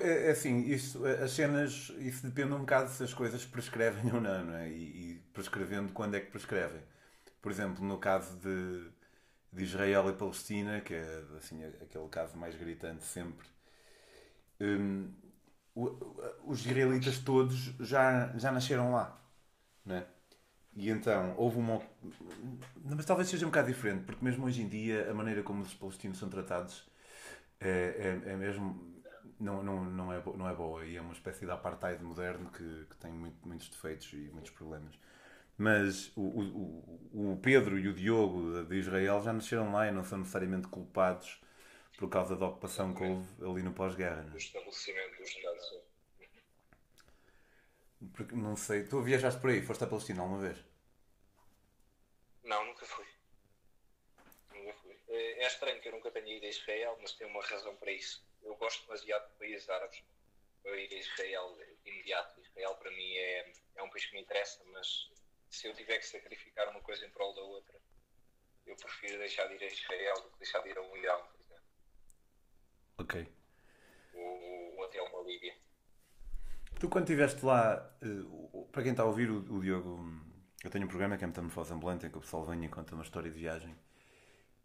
É, é assim, isso, as cenas, isso depende um bocado se as coisas prescrevem ou não, não é? E, e prescrevendo quando é que prescrevem. Por exemplo, no caso de, de Israel e Palestina, que é assim, aquele caso mais gritante sempre. Um, os israelitas todos já, já nasceram lá, né? E então houve uma. Mas talvez seja um bocado diferente, porque mesmo hoje em dia a maneira como os palestinos são tratados é, é, é mesmo. Não, não, não, é, não é boa e é uma espécie de apartheid moderno que, que tem muito, muitos defeitos e muitos problemas. Mas o, o, o Pedro e o Diogo de Israel já nasceram lá e não são necessariamente culpados por causa da ocupação que houve ali no pós-guerra. Não? É? O estabelecimento dos Estados Porque, não sei, tu viajaste por aí, foste à Palestina alguma vez? Não, nunca fui. Nunca fui. É, é estranho que eu nunca tenha ido a Israel, mas tem uma razão para isso. Eu gosto demasiado de países árabes para ir a Israel de imediato. Israel para mim é, é um país que me interessa, mas se eu tiver que sacrificar uma coisa em prol da outra, eu prefiro deixar de ir a Israel do que deixar de ir a um Irão, por exemplo. Ok. Ou, ou até uma Líbia. Tu, quando estiveste lá, eh, para quem está a ouvir, o, o Diogo, eu tenho um programa que é Metamorfose Ambulante, em que o pessoal vem e conta uma história de viagem.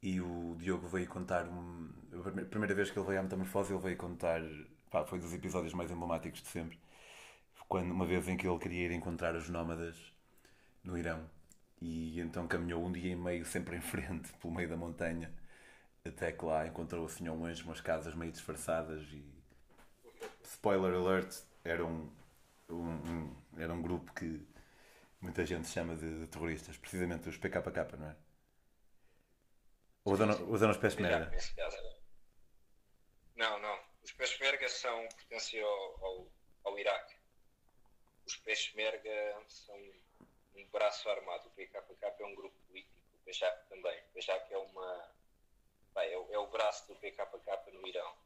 E o Diogo veio contar. Um, a primeira vez que ele veio à Metamorfose, ele veio contar. Pá, foi dos episódios mais emblemáticos de sempre. Quando, uma vez em que ele queria ir encontrar os nómadas no Irão. E então caminhou um dia e meio sempre em frente, [laughs] pelo meio da montanha, até que lá encontrou assim ao longe umas casas meio disfarçadas e. Spoiler alert, era um, um, um era um grupo que muita gente chama de, de terroristas, precisamente os PKK, não é? Ou usam os Peshmerga? Não, não. Os Peshmerga são, pertencem ao, ao, ao Iraque. Os Peshmerga são um braço armado. O PKK é um grupo político, o PJAK também. O PJAK é uma. Bem, é, é, o braço do PKK no Irão.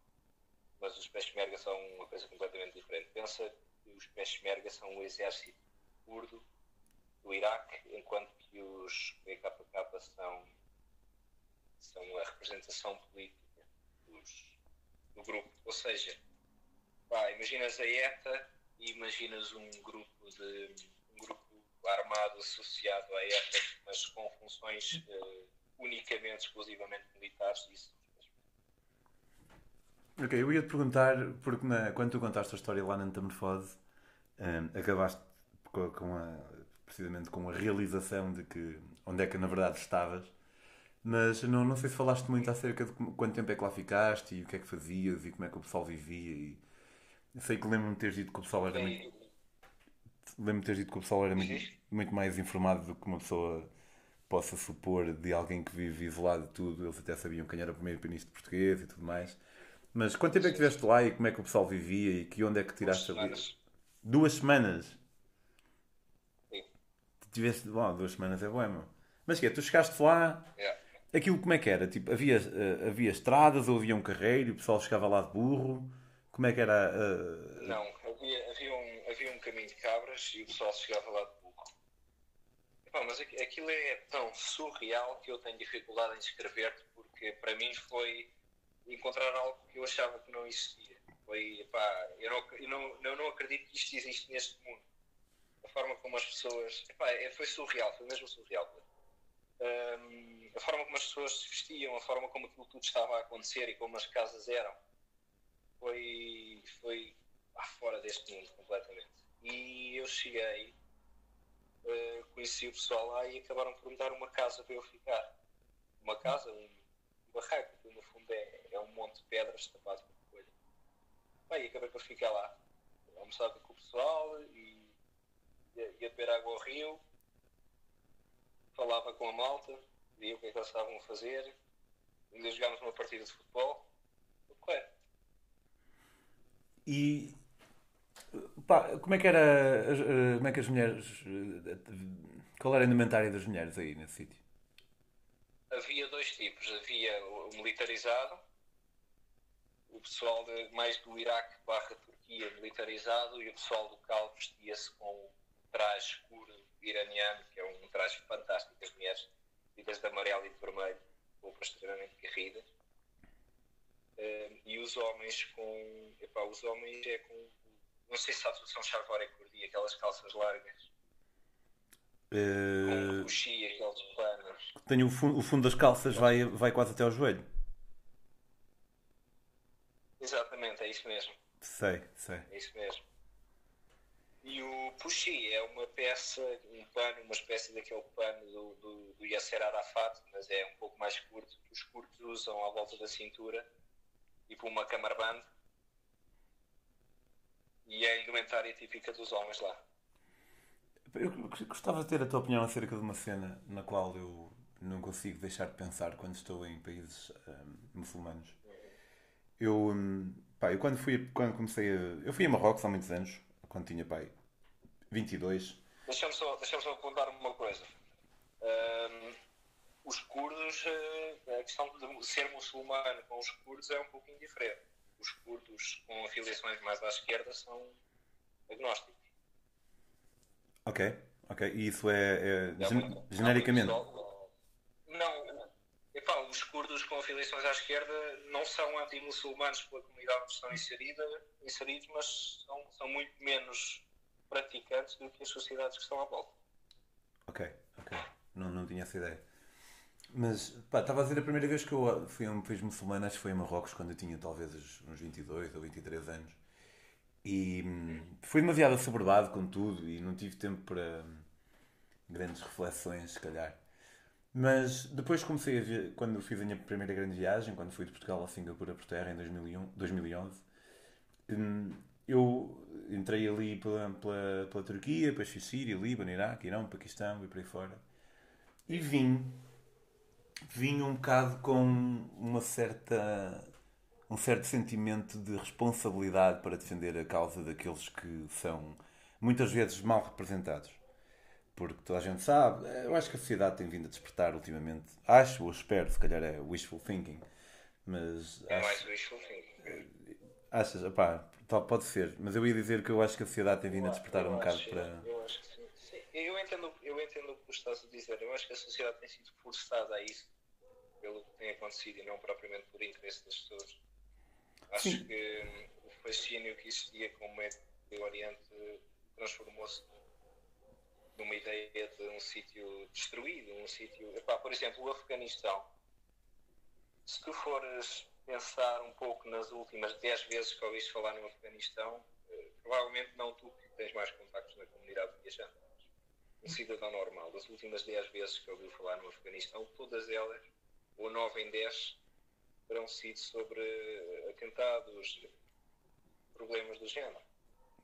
Mas os Peshmerga são uma coisa completamente diferente. Pensa que os Peshmerga são o exército curdo do Iraque, enquanto que os PKK são, são a representação política dos, do grupo. Ou seja, pá, imaginas a ETA e imaginas um grupo de armado associado à ETA, mas com funções uh, unicamente, exclusivamente militares. Isso. Ok, eu ia te perguntar, porque na, quando tu contaste a história lá na Metamorfose, um, eh, acabaste com, com a, precisamente com a realização de que onde é que na verdade estavas. Mas não, não sei se falaste muito acerca de quanto tempo é que lá ficaste e o que é que fazias e como é que o pessoal vivia. E... Sei que lembro-me de teres dito que o pessoal era muito. Lembro-me de teres dito que o pessoal era muito, muito mais informado do que uma pessoa possa supor de alguém que vive isolado de tudo. Eles até sabiam quem era o primeiro-ministro português e tudo mais. Mas quanto tempo é que estiveste lá e como é que o pessoal vivia e que onde é que tiraste Duas semanas. Duas semanas? tivesse. Bom, duas semanas é bom. Mas que é, tu chegaste lá. Yeah. Aquilo como é que era? Tipo, havia, uh, havia estradas ou havia um carreiro e o pessoal chegava lá de burro? Como é que era? Uh... Não, havia, havia, um, havia um caminho de cabras e o pessoal chegava lá de burro. Mas aquilo é tão surreal que eu tenho dificuldade em descrever-te porque para mim foi encontrar algo que eu achava que não existia. Foi, epá, eu, não, eu, não, eu não acredito que isto existe neste mundo a forma como as pessoas. Epá, é, foi surreal, foi mesmo surreal. Um, a forma como as pessoas se vestiam, a forma como aquilo tudo estava a acontecer e como as casas eram, foi, foi ah, fora deste mundo completamente. E eu cheguei, uh, conheci o pessoal lá e acabaram por me dar uma casa para eu ficar. Uma casa, um, barraco, que no fundo é, é um monte de pedras tapado com folha. e acabei por ficar lá, almoçar com o pessoal e ia, beber água ao rio, falava com a malta, via o que é que eles estavam a fazer, ainda jogámos uma partida de futebol. Correto. E pá, como é que era como é que as mulheres qual era a indumentária das mulheres aí nesse sítio? Havia dois tipos, havia o militarizado, o pessoal de, mais do Iraque barra Turquia militarizado e o pessoal local vestia-se com traje escuro iraniano, que é um traje fantástico, as mulheres vestidas de amarelo e de vermelho, roupas extremamente garridas. Uh, e os homens com. Epá, os homens é com. Não sei se sabes o são charvore curdi, aquelas calças largas. Uh... Com coxi, aqueles panos. Tenho o fundo, o fundo das calças vai, vai quase até ao joelho. Exatamente, é isso mesmo. Sei, sei. É isso mesmo. E o Puxi é uma peça, um pano, uma espécie daquele pano do, do, do Yasser Arafat, mas é um pouco mais curto, que os curtos usam à volta da cintura, por uma camarband. E é a indumentária típica dos homens lá. Eu gostava de ter a tua opinião acerca de uma cena na qual eu não consigo deixar de pensar quando estou em países um, muçulmanos. Eu, um, pá, eu quando fui, quando comecei a, eu fui a Marrocos há muitos anos quando tinha pai 22. Deixa-me só, deixa só apontar uma coisa. Um, os curdos, eh, a questão de ser muçulmano com os curdos é um pouquinho diferente. Os curdos com afiliações mais à esquerda são agnósticos. Ok, ok. E isso é, é, gen genericamente? Não, epá, os curdos com afiliações à esquerda não são anti-muçulmanos pela comunidade onde estão inserida, inseridos, mas são, são muito menos praticantes do que as sociedades que estão à volta. Ok, ok. Não, não tinha essa ideia. Mas, pá, estava a dizer a primeira vez que eu fui a um país muçulmano, acho que foi em Marrocos, quando eu tinha talvez uns 22 ou 23 anos. E hum, fui demasiado assoberbado com tudo e não tive tempo para hum, grandes reflexões, se calhar. Mas depois comecei a ver, quando fiz a minha primeira grande viagem, quando fui de Portugal a Singapura por terra em 2001, 2011, hum, eu entrei ali pela, pela, pela Turquia, depois fiz Síria, Líbano, Iraque, Irão, Paquistão e por aí fora. E vim, vim um bocado com uma certa, um certo sentimento de responsabilidade para defender a causa daqueles que são muitas vezes mal representados. porque toda a gente sabe. Eu acho que a sociedade tem vindo a despertar ultimamente. Acho ou espero, se calhar é wishful thinking. Mas. É acho, mais wishful thinking. Achas? Opá, pode ser. Mas eu ia dizer que eu acho que a sociedade tem vindo a despertar um bocado para. Eu acho que. Eu, entendo, eu entendo o que estás a dizer. Eu acho que a sociedade tem sido forçada a isso pelo que tem acontecido e não propriamente por interesse das pessoas. Acho sim. que hum, o fascínio que existia com o Médio Oriente transformou-se numa ideia de um sítio destruído, um sítio. Por exemplo, o Afeganistão. Se tu fores pensar um pouco nas últimas 10 vezes que ouviste falar no Afeganistão, eh, provavelmente não tu que tens mais contactos na comunidade viajante, um cidadão normal. Das últimas 10 vezes que ouviu falar no Afeganistão, todas elas, ou 9 em 10, terão sido sobre atentados, problemas do género.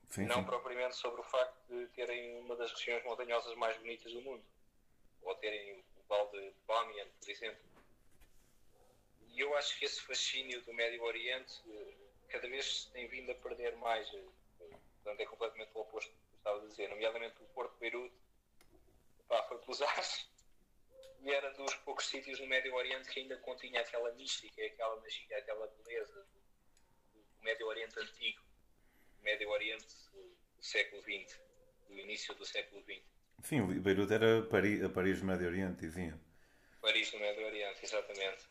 Sim, não sim. propriamente sobre o facto de terem uma das regiões montanhosas mais bonitas do mundo, ou terem o Val de Bamiyan, por exemplo. E eu acho que esse fascínio do Médio Oriente cada vez tem vindo a perder mais. Eh, portanto, é completamente o oposto do que estava a dizer. Nomeadamente o Porto de Beirute pá, foi pelos ares e era dos poucos sítios no Médio Oriente que ainda continha aquela mística, aquela magia, aquela beleza do, do Médio Oriente antigo. Médio Oriente do século XX, do início do século XX. Sim, Beirute era Paris, a Paris do Médio Oriente, diziam. Paris do Médio Oriente, exatamente.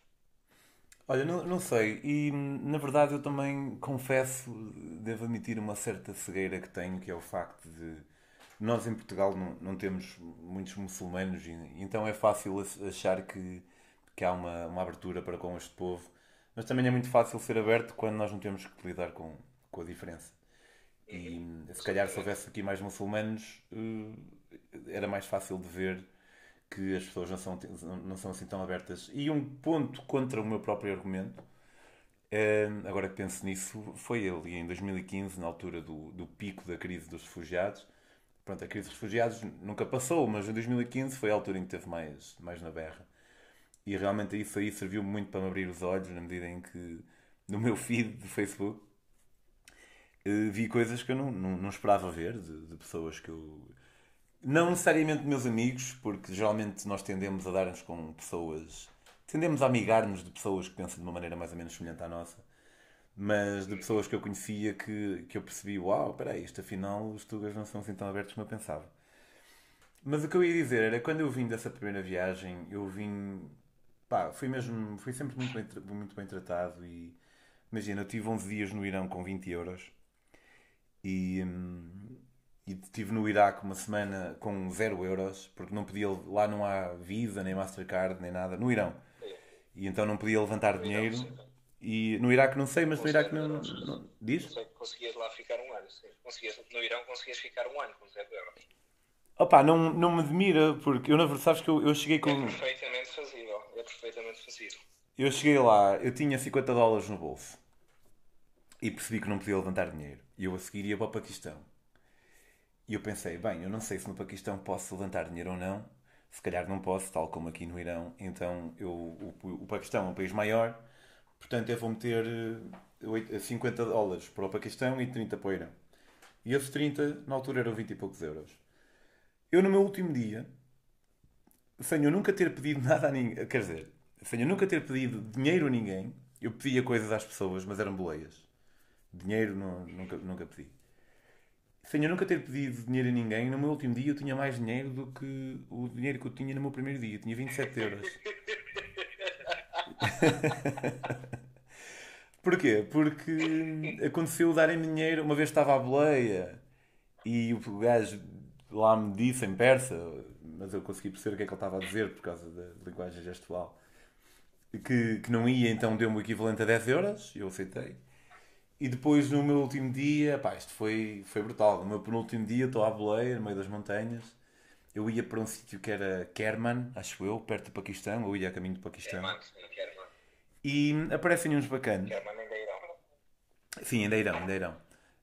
Olha, não, não sei, e na verdade eu também confesso, devo admitir uma certa cegueira que tenho, que é o facto de nós em Portugal não, não temos muitos muçulmanos, e, então é fácil achar que, que há uma, uma abertura para com este povo, mas também é muito fácil ser aberto quando nós não temos que lidar com, com a diferença. E se calhar se houvesse aqui mais muçulmanos, eh, era mais fácil de ver que as pessoas não são, não são assim tão abertas. E um ponto contra o meu próprio argumento, eh, agora que penso nisso, foi ele, em 2015, na altura do, do pico da crise dos refugiados. Pronto, a crise dos refugiados nunca passou, mas em 2015 foi a altura em que teve mais, mais na berra. E realmente isso aí serviu muito para me abrir os olhos, na medida em que no meu feed do Facebook eh, vi coisas que eu não, não, não esperava ver de, de, pessoas que eu. Não necessariamente meus amigos, porque geralmente nós tendemos a dar-nos com pessoas. Tendemos a amigar-nos de pessoas que pensam de uma maneira mais ou menos semelhante à nossa, mas de pessoas que eu conhecia que, que eu percebi: uau, espera aí, isto afinal os tugas não são assim tão abertos como eu pensava. Mas o que eu ia dizer era quando eu vim dessa primeira viagem, eu vim. pá, fui mesmo. fui sempre muito bem, muito bem tratado e. Imagina, eu tive 11 dias no Irão com 20 euros e, hum, e estive no Iraque uma semana com 0 euros, porque não podia, lá não há Visa, nem Mastercard, nem nada, no Irão. E então não podia levantar dinheiro. E no Iraque não sei, mas no Iraque não, não, Diz? Sei que conseguias lá ficar um ano. Conseguias, no Irão conseguias ficar um ano com 0 euros. Opa, não, não me admira, porque eu na verdade sabes que eu, eu cheguei com. É perfeitamente fazível. É perfeitamente fazível. Eu cheguei lá, eu tinha 50 dólares no bolso e percebi que não podia levantar dinheiro. E eu a seguir ia para o Paquistão. E eu pensei, bem, eu não sei se no Paquistão posso levantar dinheiro ou não. Se calhar não posso, tal como aqui no Irão. Então eu, o, o Paquistão é um país maior, portanto eu vou meter 50 eh, dólares para o Paquistão e 30 para o Irão. E esses 30, na altura, eram 20 e poucos euros. Eu, no meu último dia, sem eu nunca ter pedido [laughs] nada a ninguém, quer dizer, sem eu nunca ter pedido dinheiro a ninguém, eu pedia coisas às pessoas, mas eram boleias. Dinheiro não, nunca, nunca pedi. Sem eu nunca ter pedido dinheiro a ninguém, no meu último dia eu tinha mais dinheiro do que o dinheiro que eu tinha no meu primeiro dia. Eu tinha 27 euros. [laughs] [laughs] Porquê? Porque aconteceu darem-me dinheiro. Uma vez estava à boleia e o gajo lá me disse em persa, mas eu consegui perceber o que é que ele estava a dizer por causa da linguagem gestual, que, que não ia, então deu-me o equivalente a 10 euros. Eu aceitei. E depois, no meu último dia, pá, isto foi, foi brutal. No meu penúltimo dia, estou à boleia, no meio das montanhas. Eu ia para um sítio que era Kerman, acho eu, perto do Paquistão. Eu ia a caminho do Paquistão. Kerman, E aparecem uns bacanos. Kerman ainda irão. Sim, ainda irão, ainda irão.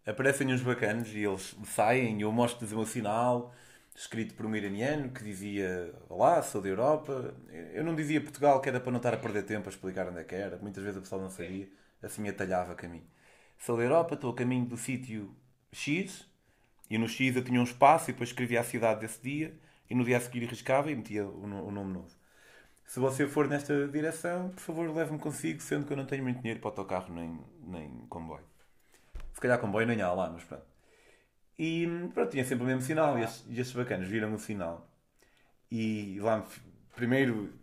Aparecem uns bacanos e eles saem e eu mostro-lhes o meu sinal, escrito por um iraniano, que dizia Olá, sou da Europa. Eu não dizia Portugal, que era para não estar a perder tempo a explicar onde é que era. Muitas vezes o pessoal não sabia. Assim atalhava caminho sou da Europa, estou a caminho do sítio X, e no X eu tinha um espaço e depois escrevia a cidade desse dia, e no dia a seguir riscava e metia o, nome novo. Se você for nesta direção, por favor, leve-me consigo, sendo que eu não tenho muito dinheiro para autocarro nem, nem comboio. Se calhar comboio nem há lá, mas pronto. E pronto, tinha sempre o mesmo sinal e estes, e estes bacanas viram o sinal. E lá, primeiro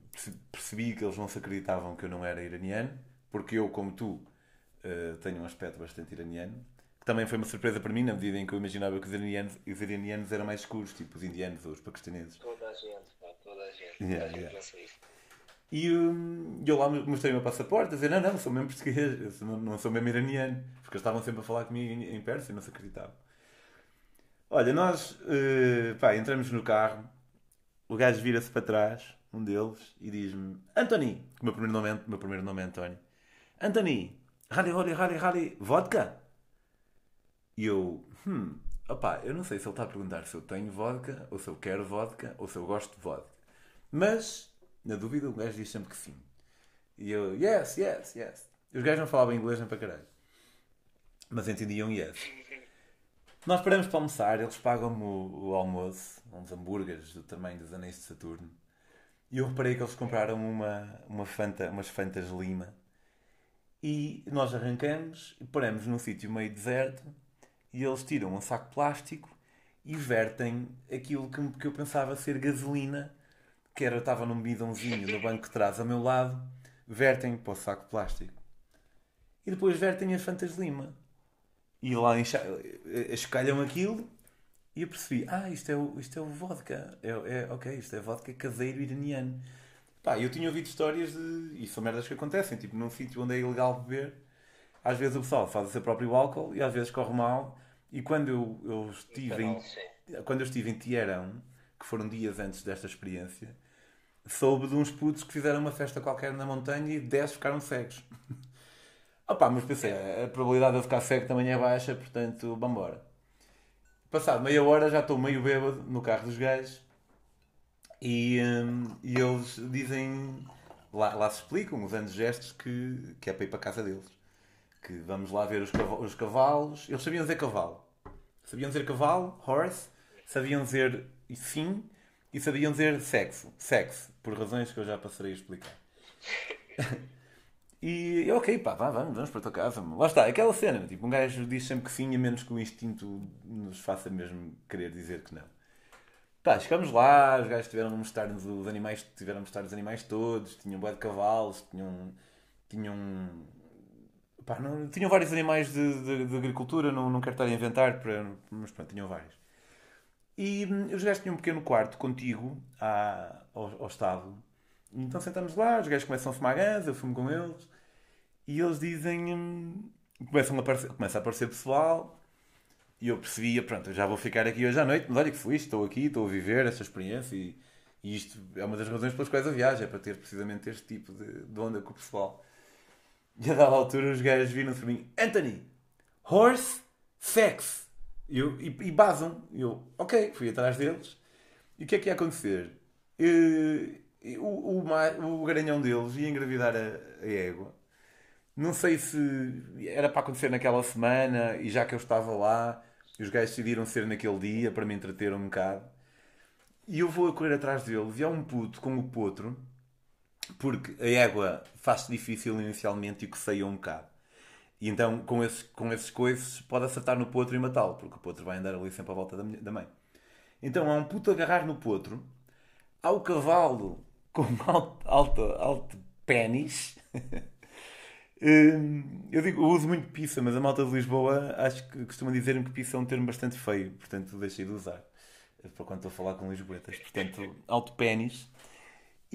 percebi que eles não se acreditavam que eu não era iraniano, porque eu, como tu, uh, tenho um aspecto bastante iraniano. Que também foi uma surpresa para mim, na medida em que eu imaginava que os iranianos, os iranianos eram mais escuros, tipo os indianos ou os paquistaneses. Toda a gente, pá, toda a gente. Yeah, toda a gente pensa isso. E eu lá mostrei o meu passaporte, a dizer: Não, não, sou mesmo português, não, não sou mesmo iraniano. Porque eles estavam sempre a falar comigo em, em Pérsia e não se acreditavam. Olha, nós uh, pá, entramos no carro, o gajo vira-se para trás, um deles, e diz-me: Anthony, o meu primeiro nome é, meu primeiro nome é António. Anthony, rali, rali, rali, rali, vodka? E eu, hum, opá, eu não sei se ele está a perguntar se eu tenho vodka, ou se eu quero vodka, ou se eu gosto de vodka. Mas na dúvida, o gajo diz sempre que sim. E eu, yes, yes, yes. Os gajos não falavam inglês nem para caralho. Mas entendiam yes. Nós paramos para almoçar, eles pagam-me o, o, almoço, uns hambúrgueres do tamanho dos anéis de Saturno. E eu reparei que eles compraram uma, uma fanta, umas Fantas Lima. E nós arrancamos e paramos num sítio meio deserto e eles tiram um saco plástico e vertem aquilo que, que eu pensava ser gasolina que era, estava num bidãozinho no banco de trás ao meu lado, vertem para o saco plástico. E depois vertem as Fantas Lima. E lá escalham aquilo e eu percebi, ah, isto é o, isto é o vodka. É, é, ok, isto é vodka caseiro iraniano. Pá, eu tinha ouvido histórias de... E são merdas que acontecem, tipo, num sítio onde é ilegal beber, às vezes o pessoal faz o seu próprio álcool e às vezes corre mal. E quando eu, eu estive em... Quando eu estive em Teherão, que foram dias antes desta experiência, soube de uns putos que fizeram uma festa qualquer na montanha e 10 ficaram cegos. [laughs] Opa, mas pensei, a probabilidade de eu ficar cego também é baixa, portanto, vambora. Passado meia hora já estou meio bêbado no carro dos gajos e, hum, e eles dizem, lá, lá se explicam, usando gestos, que, que é para ir para a casa deles. Que vamos lá ver os, os cavalos. Eles sabiam dizer cavalo. Sabiam dizer cavalo, horse, sabiam dizer sim e sabiam dizer sexo, sexo, por razões que eu já passarei a explicar. [laughs] e ok, pá, vá, vamos, vamos para a tua casa. Lá está, aquela cena, tipo, um gajo diz sempre que sim, a menos que o instinto nos faça mesmo querer dizer que não. Pá, chegamos lá, os gajos tiveram a mostrar-nos os animais, tiveram a mostrar os animais todos, tinham bué de cavalos, tinham. tinham. Pá, não, tinham vários animais de, de, de agricultura, não, não quero estar a inventar, para, mas pronto, tinham vários. E hum, os gajos tinham um pequeno quarto contigo à, ao, ao estado. Então sentamos lá, os gajos começam a fumar gás, eu fumo com eles. E eles dizem. Hum, começam a aparecer, começa a aparecer pessoal. E eu percebia, pronto, eu já vou ficar aqui hoje à noite, mas olha que fui, estou aqui, estou a viver esta experiência. E, e isto é uma das razões pelas quais eu viajo, é para ter precisamente este tipo de, de onda com o pessoal. [laughs] E a dada altura os gajos viram-se para mim: Anthony, horse, sex. E, eu, e, e basam. Eu, ok, fui atrás deles. E o que é que ia acontecer? E, o, o, o garanhão deles ia engravidar a, a égua. Não sei se era para acontecer naquela semana e já que eu estava lá, os gajos decidiram ser naquele dia para me entreter um bocado. E eu vou a correr atrás deles e há um puto com o potro, porque a égua faz-se difícil inicialmente e saia um bocado. E então, com esses, com esses coices, pode acertar no potro e matá-lo, porque o potro vai andar ali sempre à volta da, da mãe. Então, há um puto agarrar no potro, há o cavalo com alto, alto, alto pênis. [laughs] Hum, eu, digo, eu uso muito pizza, mas a malta de Lisboa acho que costuma dizer-me que pizza é um termo bastante feio, portanto deixei de usar para quando estou a falar com Lisboetas. Portanto, alto pênis.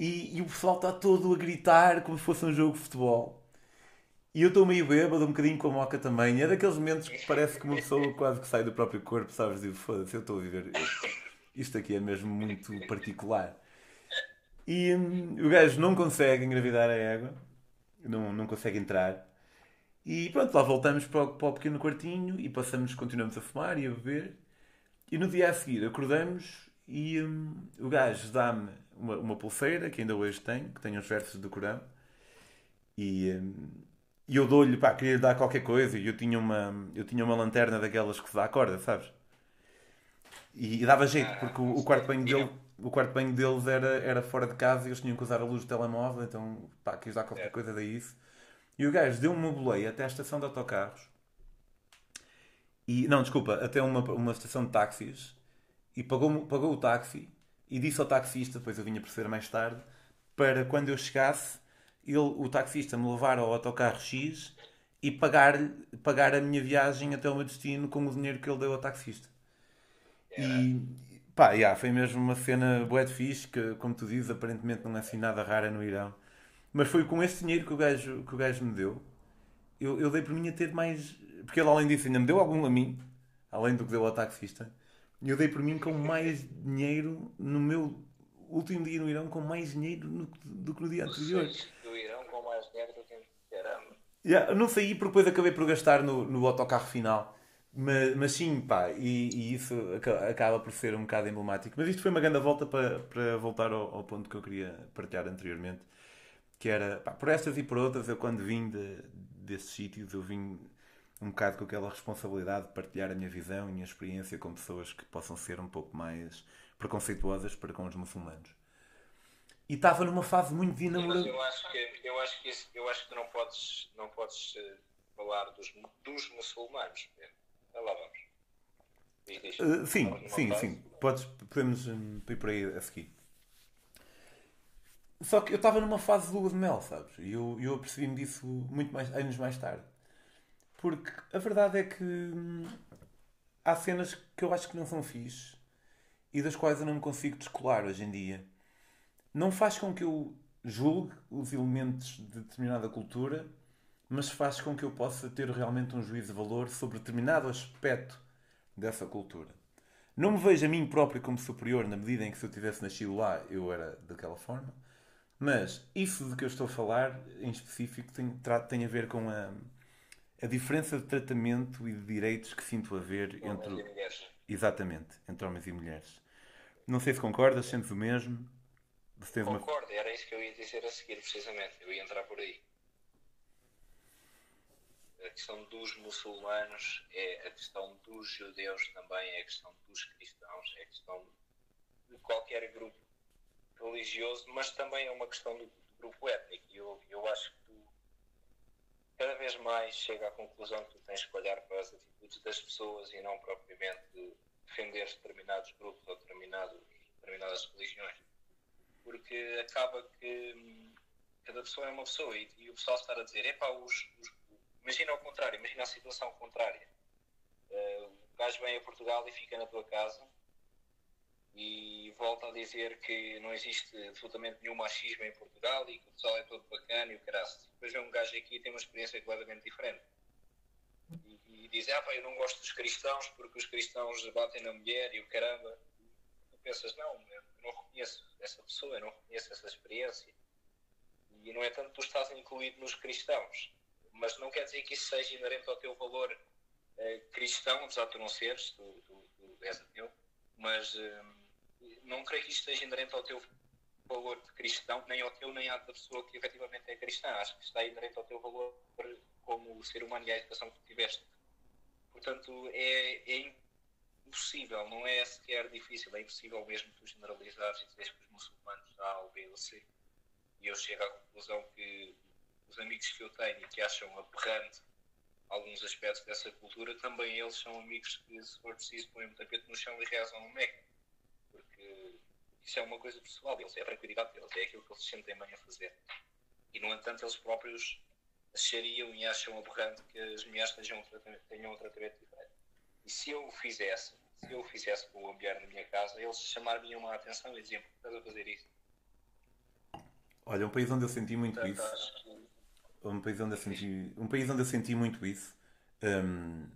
E, e o pessoal está todo a gritar como se fosse um jogo de futebol. E eu estou meio bêbado, um bocadinho com a moca também. É daqueles momentos que parece que uma pessoa quase que sai do próprio corpo, sabes? E foda-se, eu estou a viver. Isto aqui é mesmo muito particular. E hum, o gajo não consegue engravidar a égua, não, não consegue entrar. E pronto, lá voltamos para o, para o pequeno quartinho e passamos, continuamos a fumar e a beber. E no dia a seguir acordamos e hum, o gajo dá-me uma, uma pulseira que ainda hoje tenho, que tem os versos do Corão. E. Hum, e eu dou-lhe, pá, queria lhe dar qualquer coisa. E eu tinha uma, eu tinha uma lanterna daquelas que se dá a corda, sabes? E, e dava jeito, porque o, o quarto banho dele o quarto banho deles era, era fora de casa e eles tinham que usar a luz do telemóvel, então pá, quis dar qualquer é. coisa daí isso. E o gajo deu-me uma boleia até a estação de autocarros. E, não, desculpa, até uma, uma estação de táxis e pagou, pagou o táxi e disse ao taxista, depois eu vinha perceber mais tarde, para quando eu chegasse, ele, o taxista me levar ao autocarro X e pagar, pagar a minha viagem até o meu destino com o dinheiro que ele deu ao taxista. E pá, yeah, foi mesmo uma cena bué de fixe, que, como tu dizes, aparentemente não é assim nada rara no Irão. Mas foi com esse dinheiro que o gajo, que o gajo me deu, eu, eu dei por mim a ter mais. Porque ele, além disso, ainda me deu algum a mim, além do que deu ao taxista. E eu dei por mim com mais dinheiro no meu último dia no Irão, com mais dinheiro no, do que no dia anterior. Do Irão com mais dinheiro do que Caramba. Yeah, não saí porque depois acabei por gastar no, no autocarro final. Mas, mas sim, pá, e, e, isso acaba por ser um bocado emblemático. Mas isto foi uma grande volta para, para voltar ao, ao ponto que eu queria partilhar anteriormente, que era, pá, por estas e por outras, eu quando vim de, desses sítios, eu vim um bocado com aquela responsabilidade de partilhar a minha visão e a minha experiência com pessoas que possam ser um pouco mais preconceituosas para com os muçulmanos. E estava numa fase muito de namorados. Eu acho que, eu acho que, isso, eu acho que não podes, não podes uh, falar dos, dos muçulmanos. Então lá vamos. Uh, sim, sim, sim. Podes, podemos um, ir por aí a seguir. Só que eu estava numa fase de lua de mel, sabes? E eu, eu apercebi-me disso muito mais, anos mais tarde. Porque a verdade é que hum, há cenas que eu acho que não são fixe e das quais eu não me consigo descolar hoje em dia. Não faz com que eu julgue os elementos de determinada cultura, mas faz com que eu possa ter realmente um juízo de valor sobre determinado aspecto dessa cultura. Não me vejo a mim próprio como superior na medida em que se eu tivesse nascido lá eu era daquela forma, mas isso de que eu estou a falar em específico tem, tem a ver com a, a diferença de tratamento e de direitos que sinto haver entre. Exatamente, entre homens e mulheres. Não sei se concordas, sentes o mesmo. Concordo, uma... era isso que eu ia dizer a seguir, precisamente. Eu ia entrar por aí a questão dos muçulmanos, é a questão dos judeus também, é a questão dos cristãos, é a questão de qualquer grupo religioso, mas também é uma questão do, grupo étnico. E eu, eu acho que tu cada vez mais chega à conclusão que tu tens que olhar para as atitudes das pessoas e não propriamente defender determinados grupos ou determinadas religiões. Porque acaba que hum, cada pessoa é uma pessoa e, e o pessoal está a dizer, epá, os, os Imagina ao contrário, imagina a situação contrária. Uh, o gajo vem a Portugal e fica na tua casa e volta a dizer que não existe absolutamente nenhum machismo em Portugal e que o pessoal é todo bacana e o caraço. Depois vem um gajo aqui tem uma experiência completamente diferente. E, e diz, ah pá, eu não gosto dos cristãos porque os cristãos batem na mulher e o caramba. tu pensas, não, eu não reconheço essa pessoa, eu não reconheço essa experiência. E, no entanto, tu estás incluído nos cristãos mas não quer dizer que isso seja inerente ao teu valor uh, cristão, apesar de tu não seres, tu, tu, tu és ateu, mas uh, não creio que isto esteja inerente ao teu valor de cristão, nem ao teu, nem à da pessoa que efetivamente é cristã. Acho que está inerente ao teu valor como ser humano e à educação que tiveste. Portanto, é, é impossível, não é sequer difícil, é impossível mesmo tu generalizares e dizeres que os muçulmanos A, ou B ou C. E eu chego à conclusão que os amigos que eu tenho que acham aberrante alguns aspectos dessa cultura, também eles são amigos que, se for preciso, põem o tapete no chão e rezam no Meca. Isso é uma coisa pessoal deles, é a tranquilidade deles, é aquilo que eles se sentem bem a fazer. E, no entanto, eles próprios achariam e acham aberrante que as mulheres tenham um tratamento, tenham um tratamento diferente. E se eu o fizesse, se eu o fizesse com a mulher na minha casa, eles chamar-me a atenção e diziam: estás a fazer isso? Olha, um país onde eu senti muito Portanto, isso um país onde eu senti, um país onde eu senti muito isso. Um,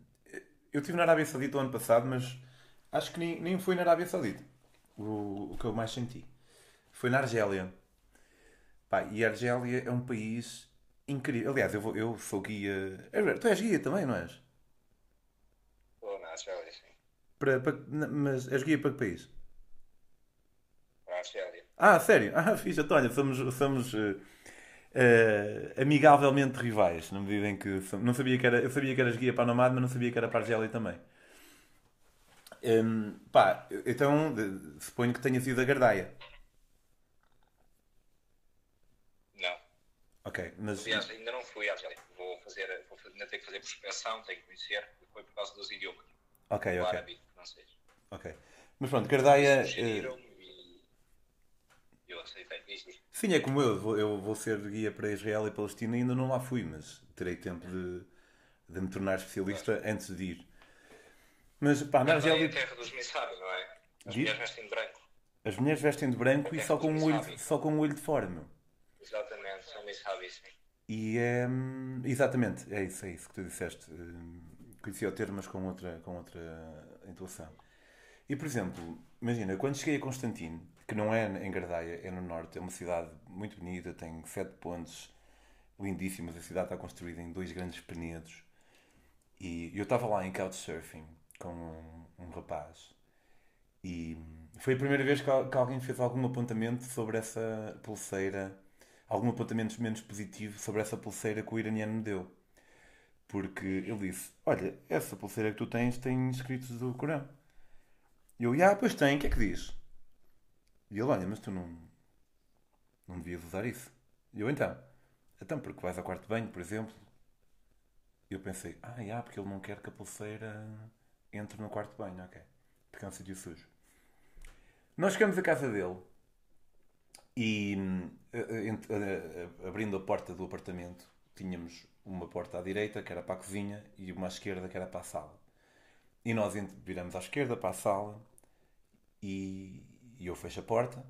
eu estive na Arábia Saudita o ano passado, mas acho que nem, nem foi na Arábia Saudita o, o que eu mais senti. Foi na Argélia. Pá, e a Argélia é um país incrível. Aliás, eu, vou, eu sou guia. É tu és guia também, não és? Estou na Argélia, sim. Para, para, mas és guia para que país? Para a Argélia. Ah, sério? Ah, [laughs] fixe. Então, olha, somos. somos uh, uh, amigavelmente rivais, na medida em que não sabia que era, eu sabia que eras guia para a Nomad, mas não sabia que era para a Argélia também. Um, pá, então suponho que tenha sido a Gardaia. Não. Ok, mas. Aliás, ainda não fui à Argélia. Vou fazer, vou ainda tenho que fazer prospeção, tenho que conhecer, foi por causa dos idiomas. Ok, ok. árabe francês. Ok. Mas pronto, Gardaia. Sugeriram e eu aceitei. Sim, é como eu. vou- Eu vou ser guia para Israel e Palestina e ainda não lá fui, mas terei tempo de, de me tornar especialista antes de ir. Mas pá, na Argélia é Argélia a terra dos Missábios, não é? As Diz? mulheres vestem de branco. as mulheres vestem de branco e só com um olho, só com um olho de fora, meu. Exatamente, são Missábios, sim. E é. Exatamente, é isso, é isso que tu disseste. Hum, Conhecia o termo, mas com outra, com outra intuação. E, por exemplo, imagina, quando cheguei a Constantino, que não é em Gardaia, é no norte, é uma cidade muito bonita, tem sete pontes lindíssimas, a cidade está construída em dois grandes penedos. E eu estava lá em couchsurfing com um, um rapaz e foi a primeira vez que, que alguém fez algum apontamento sobre essa pulseira, algum apontamento menos positivo sobre essa pulseira que o iraniano me deu. Porque ele disse: Olha, essa pulseira que tu tens tem escritos do Corão. E eu, ah, pois tem, o que é que diz? E ele, olha, mas tu não, não devias usar isso. E eu, então, então, porque vais ao quarto de banho, por exemplo. E eu pensei, ah, já, porque ele não quer que a pulseira entre no quarto de banho, ok. Porque é um sítio sujo. Nós chegamos à casa dele e, hum, abrindo a porta do apartamento, tínhamos uma porta à direita, que era para a cozinha, e uma à esquerda, que era para a sala. E nós viramos à esquerda, para a sala, e, e eu fecho a porta.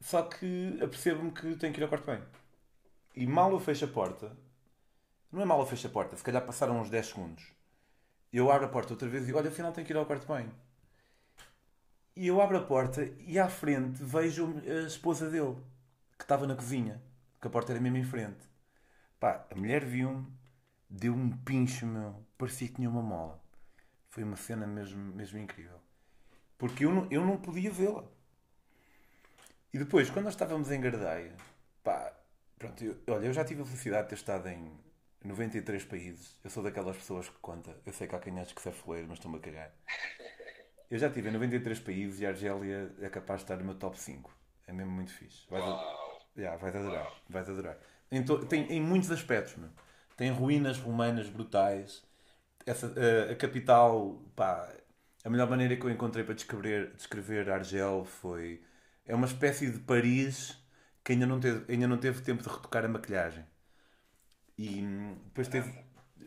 Só que apercebo-me que tenho que ir ao quarto banho. E mal eu fecho a porta, não é mal eu fecho a porta, se calhar passaram uns 10 segundos. Eu abro a porta outra vez e digo, olha, afinal tenho que ir ao quarto de banho. E eu abro a porta e à frente vejo a esposa dele, que estava na cozinha, que a porta era mesmo em frente. Pá, a mulher viu-me, deu um pincho, meu, parecia que tinha uma mola. Foi uma cena mesmo, mesmo incrível. Porque eu não, eu não podia vê-la. E depois, quando nós estávamos em Gardaia, pá, pronto, eu, olha, eu já tive a felicidade de ter estado em 93 países. Eu sou daquelas pessoas que conta. Eu sei que há quem acha que isso é foleiro, mas estou-me a cagar. Eu já estive em 93 países e a Argélia é capaz de estar no meu top 5. É mesmo muito fixe. Vais, a... Uau! yeah, vais adorar. Vais adorar. Em, to- tem, em muitos aspectos, meu. Tem ruínas romanas brutais. Essa, a, a capital, pá, a melhor maneira que eu encontrei para descrever, descrever Argel foi. É uma espécie de Paris que ainda não teve, ainda não teve tempo de retocar a maquilhagem. E hum, depois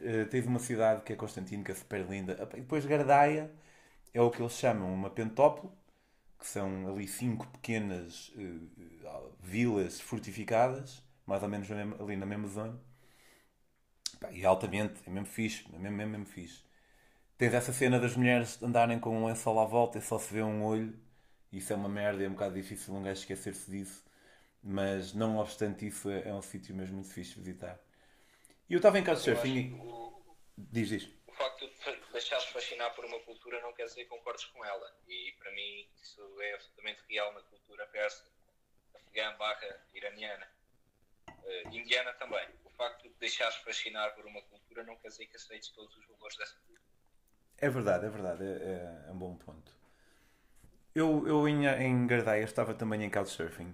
eh, teve uma cidade que é Constantino, que é super linda. E depois Gardaia é o que eles chamam uma pentópole, que são ali cinco pequenas eh, vilas fortificadas, mais ou menos ali na mesma zona. E altamente, é mesmo fixe, é mesmo, mesmo, mesmo fixe. Tens essa cena das mulheres andarem com um lençol à volta e só se vê um olho. Isso é uma merda, é um bocado difícil um gajo esquecer-se disso. Mas não obstante isso, é, é um sítio mesmo muito fixe de visitar. E eu estava em Eu acho couchsurfing que e... o, Diz, diz. o facto de deixares fascinar por uma cultura não quer dizer que concordes com ela. E para mim isso é absolutamente real na cultura persa, afegã barra iraniana. Eh, indiana também. O facto de deixares fascinar por uma cultura não quer dizer que aceites todos os valores dessa cultura. É verdade, é verdade, é, é- é um bom ponto. Eu, eu em, em Gardaia estava também em Couchsurfing.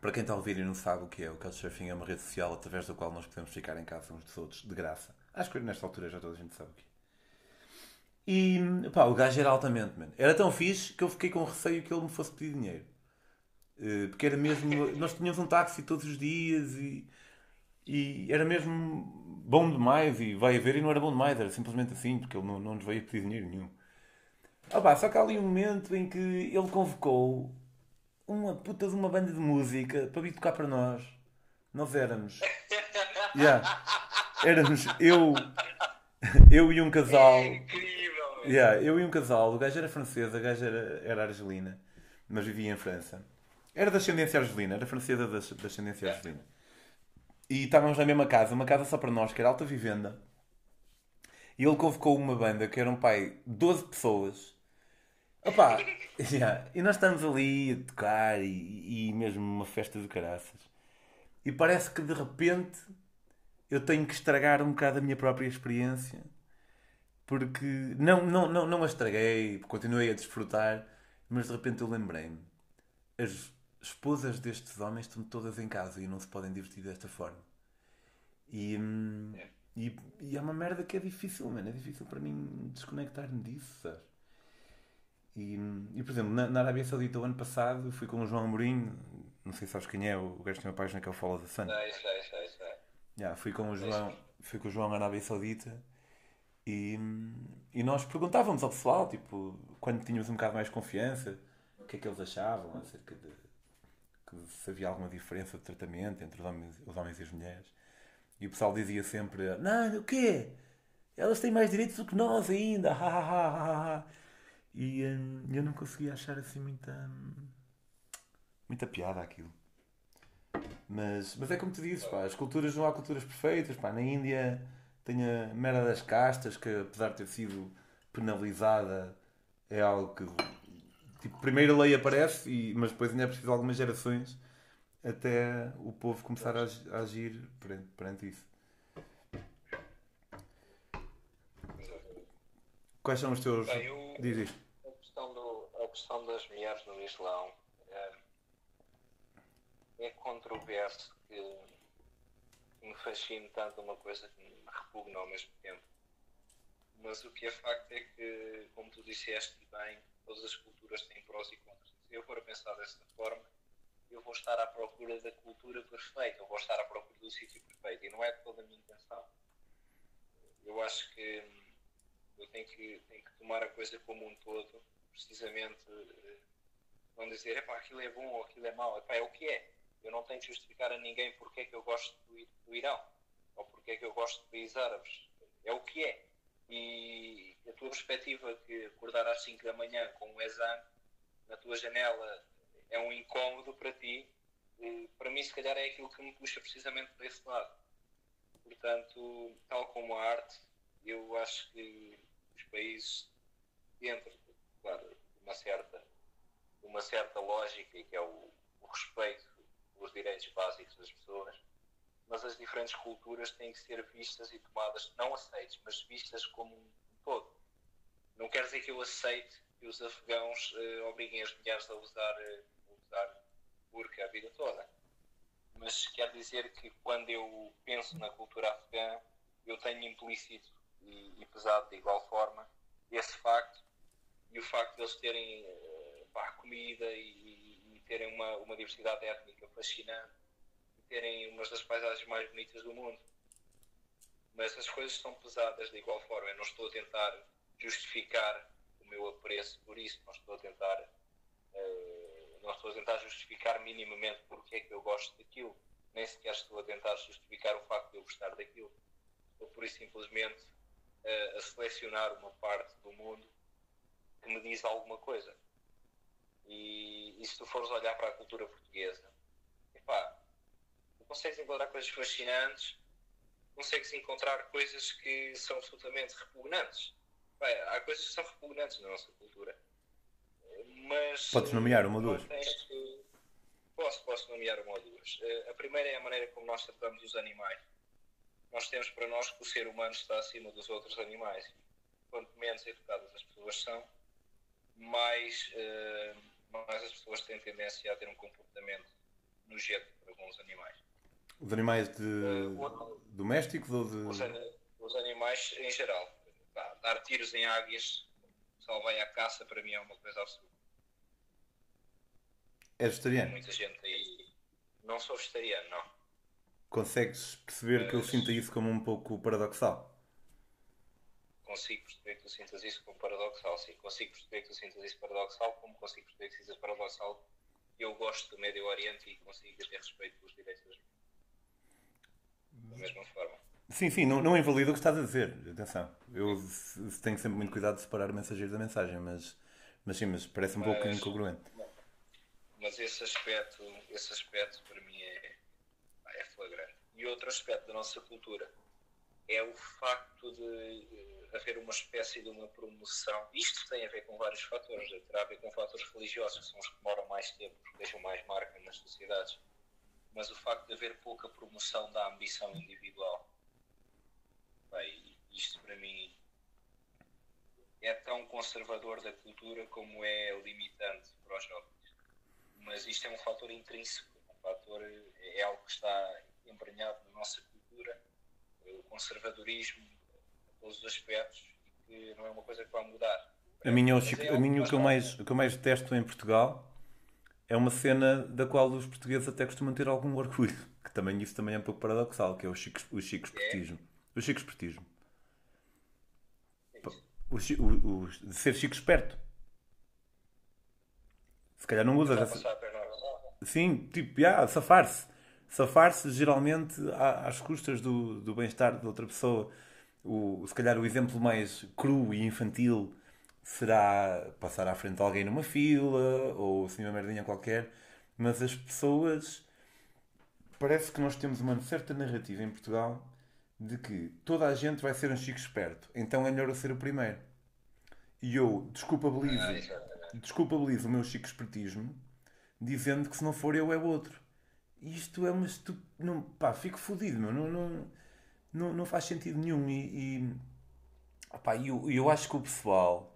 Para quem está a ouvir e não sabe o que é, o Couchsurfing é uma rede social através da qual nós podemos ficar em casa uns dos outros, de graça. Acho que nesta altura já toda a gente sabe o que é. E pá, o gajo era altamente, mano. Era tão fixe que eu fiquei com receio que ele me fosse pedir dinheiro. Eh, Porque era mesmo. Nós tínhamos um táxi todos os dias e. E era mesmo bom demais, e vai haver, e não era bom demais, era simplesmente assim, porque ele não, não nos veio pedir dinheiro nenhum. Ah pá, só que há ali um momento em que ele convocou uma puta de uma banda de música para vir tocar para nós. Nós éramos. [laughs] Yeah. Éramos eu, eu e um casal. Incrível! meu. Yeah, eu e um casal, o gajo era francês, a gaja era, era argelina, mas vivia em França. Era de ascendência argelina, era francesa de de ascendência argelina. E estávamos na mesma casa, uma casa só para nós, que era alta vivenda. E ele convocou uma banda que era um pai 12 pessoas. Opa, [laughs] yeah, e nós estamos ali a tocar e, e mesmo uma festa de caraças. E parece que de repente eu tenho que estragar um bocado a minha própria experiência Porque não, não, não, não a estraguei, continuei a desfrutar, mas de repente eu lembrei-me. As esposas destes homens estão todas em casa e não se podem divertir desta forma. E, hum, é. e, e é uma merda que é difícil, mano. É difícil para mim desconectar-me disso, sabes? E, e por exemplo, na, na Arábia Saudita o ano passado fui com o João Amorim, não sei se sabes quem é, o gajo tem uma página que é o Follow the Sun. Sei, sei, sei, sei. Yeah, fui com o João, fui com o João na Arábia Saudita e, e nós perguntávamos ao pessoal, tipo, quando tínhamos um bocado mais confiança, o que é que eles achavam acerca de se havia alguma diferença de tratamento entre os homens, os homens e as mulheres. E o pessoal dizia sempre: Não, o quê? Elas têm mais direitos do que nós ainda! [laughs] Ha, ha, ha, ha. E hum, eu não conseguia achar assim muita. muita piada aquilo. Mas, mas é como tu dizes, pá, as culturas não há culturas perfeitas, pá. Na Índia tem a merda das castas, que apesar de ter sido penalizada, é algo que. Tipo, primeiro a lei aparece, e, mas depois ainda é preciso algumas gerações até o povo começar a, agir perante, perante isso. Quais são os teus. Eu, Diz. A questão, do, a questão das mulheres no Islão é, é controverso que me fascina tanto uma coisa que me repugna ao mesmo tempo. Mas o que é facto é que, como tu disseste bem, todas as culturas têm prós e contras. Se eu for a pensar desta forma, eu vou estar à procura da cultura perfeita, eu vou estar à procura do sítio perfeito. E não é toda a minha intenção. Eu acho que eu tenho que, que tomar a coisa como um todo, precisamente eh, não dizer, epá, aquilo é bom ou aquilo é mau, epá, é o que é. Eu não tenho que justificar a ninguém porque é que eu gosto do, do Irão ou porque é que eu gosto de países árabes. É o que é. E a tua perspectiva que acordar às 5 da manhã com um exame na tua janela é um incómodo para ti, para mim, se calhar, é aquilo que me puxa precisamente para esse lado. Portanto, tal como a arte, eu acho que os países, dentro, claro, de uma certa, uma certa lógica, que é o, o respeito pelos direitos básicos das pessoas, mas as diferentes culturas têm que ser vistas e tomadas, não aceites, mas vistas como um todo. Não quer dizer que eu aceite que os afegãos uh, obriguem as mulheres a usar, uh, usar burca a vida toda. Mas quer dizer que quando eu penso na cultura afegã, eu tenho implícito e, e pesado de igual forma esse facto e o facto de eles terem uh, pá, comida e, e, terem uma, uma diversidade étnica fascinante e terem umas das paisagens mais bonitas do mundo. Mas as coisas são pesadas de igual forma. Eu não estou a tentar justificar o meu apreço por isso, não estou a tentar uh, não estou a tentar justificar minimamente porque é que eu gosto daquilo, nem sequer estou a tentar justificar o facto de eu gostar daquilo. Estou por isso simplesmente a, a selecionar uma parte do mundo que me diz alguma coisa. E, e, se tu fores olhar para a cultura portuguesa, epá, tu consegues encontrar coisas fascinantes, consegues encontrar coisas que são absolutamente repugnantes. Há coisas que são repugnantes na nossa cultura. Mas. Podes nomear uma ou duas? Posso, posso nomear uma ou duas. Eh, a primeira é a maneira como nós tratamos os animais nós temos para nós que o ser humano está acima dos outros animais. Quanto menos educadas as pessoas são, mais, uh, mais as pessoas têm tendência a ter um comportamento nojento para alguns animais. Os animais de, uh, domésticos ou de. Os, os, animais em geral. dar tiros em águias, só vai à caça, para mim é uma coisa absurda. É vegetariano? Muita gente aí. Não sou vegetariano, não. Consegues perceber que eu sinto isso como um pouco paradoxal? Consigo perceber que tu sintas isso como paradoxal, sim. Consigo perceber que tu sintas isso paradoxal, como consigo perceber que sintas paradoxal. Eu gosto do Médio Oriente e consigo ter respeito pelos direitos das Da mesma forma. Sim, sim, não, não invalida o que estás a dizer. Atenção. Eu tenho sempre muito cuidado de separar o mensageiro da mensagem, mas, mas sim, mas parece um mas, pouco incongruente. Mas esse aspecto, esse aspecto para mim é, é flagrante. E outro aspecto da nossa cultura é o facto de uh, haver uma espécie de uma promoção. Isto tem a ver com vários fatores, terá a ver com fatores religiosos, que são os que demoram mais tempo, deixam mais marca nas sociedades. Mas o facto de haver pouca promoção da ambição individual. Bem, isto para mim é tão conservador da cultura como é limitante para os jovens. Mas isto é um fator intrínseco, um fator, é algo que está emprenhado na nossa cultura, o conservadorismo, a todos os aspectos, e que não é uma coisa que vai mudar. A minha, o, é a minha o, que eu mais, o que eu mais detesto em Portugal é uma cena da qual os portugueses até costumam ter algum orgulho. [laughs] Que também isso também é um pouco paradoxal, que é o chico, o chico espertismo. É? O chico espertismo. O, o, o, de ser chico esperto. Se calhar não usas essa... Sim, tipo, yeah, safar-se. Safar-se geralmente às custas do, do bem-estar de outra pessoa. O, se calhar o exemplo mais cru e infantil será passar à frente de alguém numa fila ou assim uma merdinha qualquer, mas as pessoas parece que nós temos uma certa narrativa em Portugal de que toda a gente vai ser um chico esperto, então é melhor eu ser o primeiro. E eu desculpabilizo, ah, desculpabilizo o meu chico espertismo dizendo que se não for eu é outro. Isto é uma estup... não Pá, fico fodido, meu. Não, não, não, não faz sentido nenhum. E, e opá, eu, eu acho que o pessoal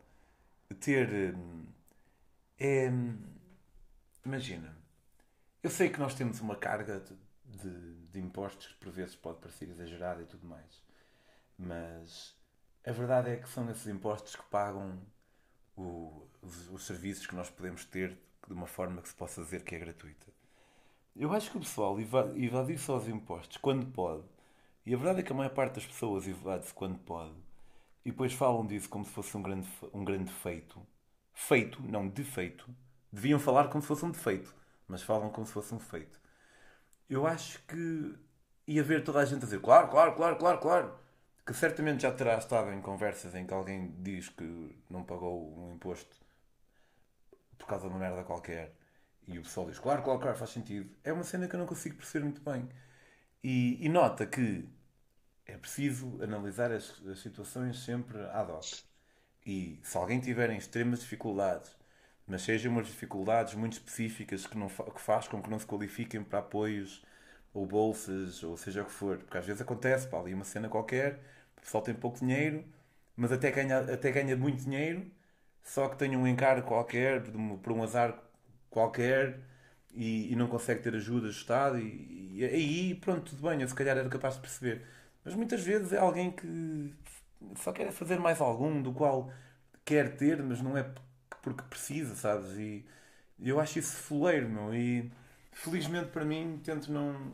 ter. Hum, é, imagina, eu sei que nós temos uma carga de, de, de, impostos que por vezes pode parecer exagerada e tudo mais, mas a verdade é que são esses impostos que pagam o, os, os, serviços que nós podemos ter de uma forma que se possa dizer que é gratuita. Eu acho que o pessoal evade só os impostos quando pode, e a verdade é que a maior parte das pessoas evade-se quando pode e depois falam disso como se fosse um grande, um grande feito. Feito, não defeito. Deviam falar como se fosse um defeito, mas falam como se fosse um feito. Eu acho que ia ver toda a gente a dizer claro, claro, claro, claro, claro. Que certamente já terá estado em conversas em que alguém diz que não pagou um imposto por causa de uma merda qualquer. E o pessoal diz claro, claro, claro, faz sentido. É uma cena que eu não consigo perceber muito bem. E, e nota que é preciso analisar as, as situações sempre ad hoc. E se alguém tiver em extremas dificuldades, mas sejam umas dificuldades muito específicas que, não que faz com que não se qualifiquem para apoios ou bolsas, ou seja o que for, porque às vezes acontece, pá, ali uma cena qualquer, o pessoal tem pouco dinheiro, mas até ganha, até ganha muito dinheiro, só que tem um encargo qualquer, por um azar qualquer, e, e não consegue ter ajuda do Estado, e aí, pronto, tudo bem, eu se calhar era capaz de perceber. Mas muitas vezes é alguém que só quer fazer mais algum, do qual quer ter, mas não é porque precisa, sabes? E eu acho isso fuleiro, meu. E felizmente para mim tento não.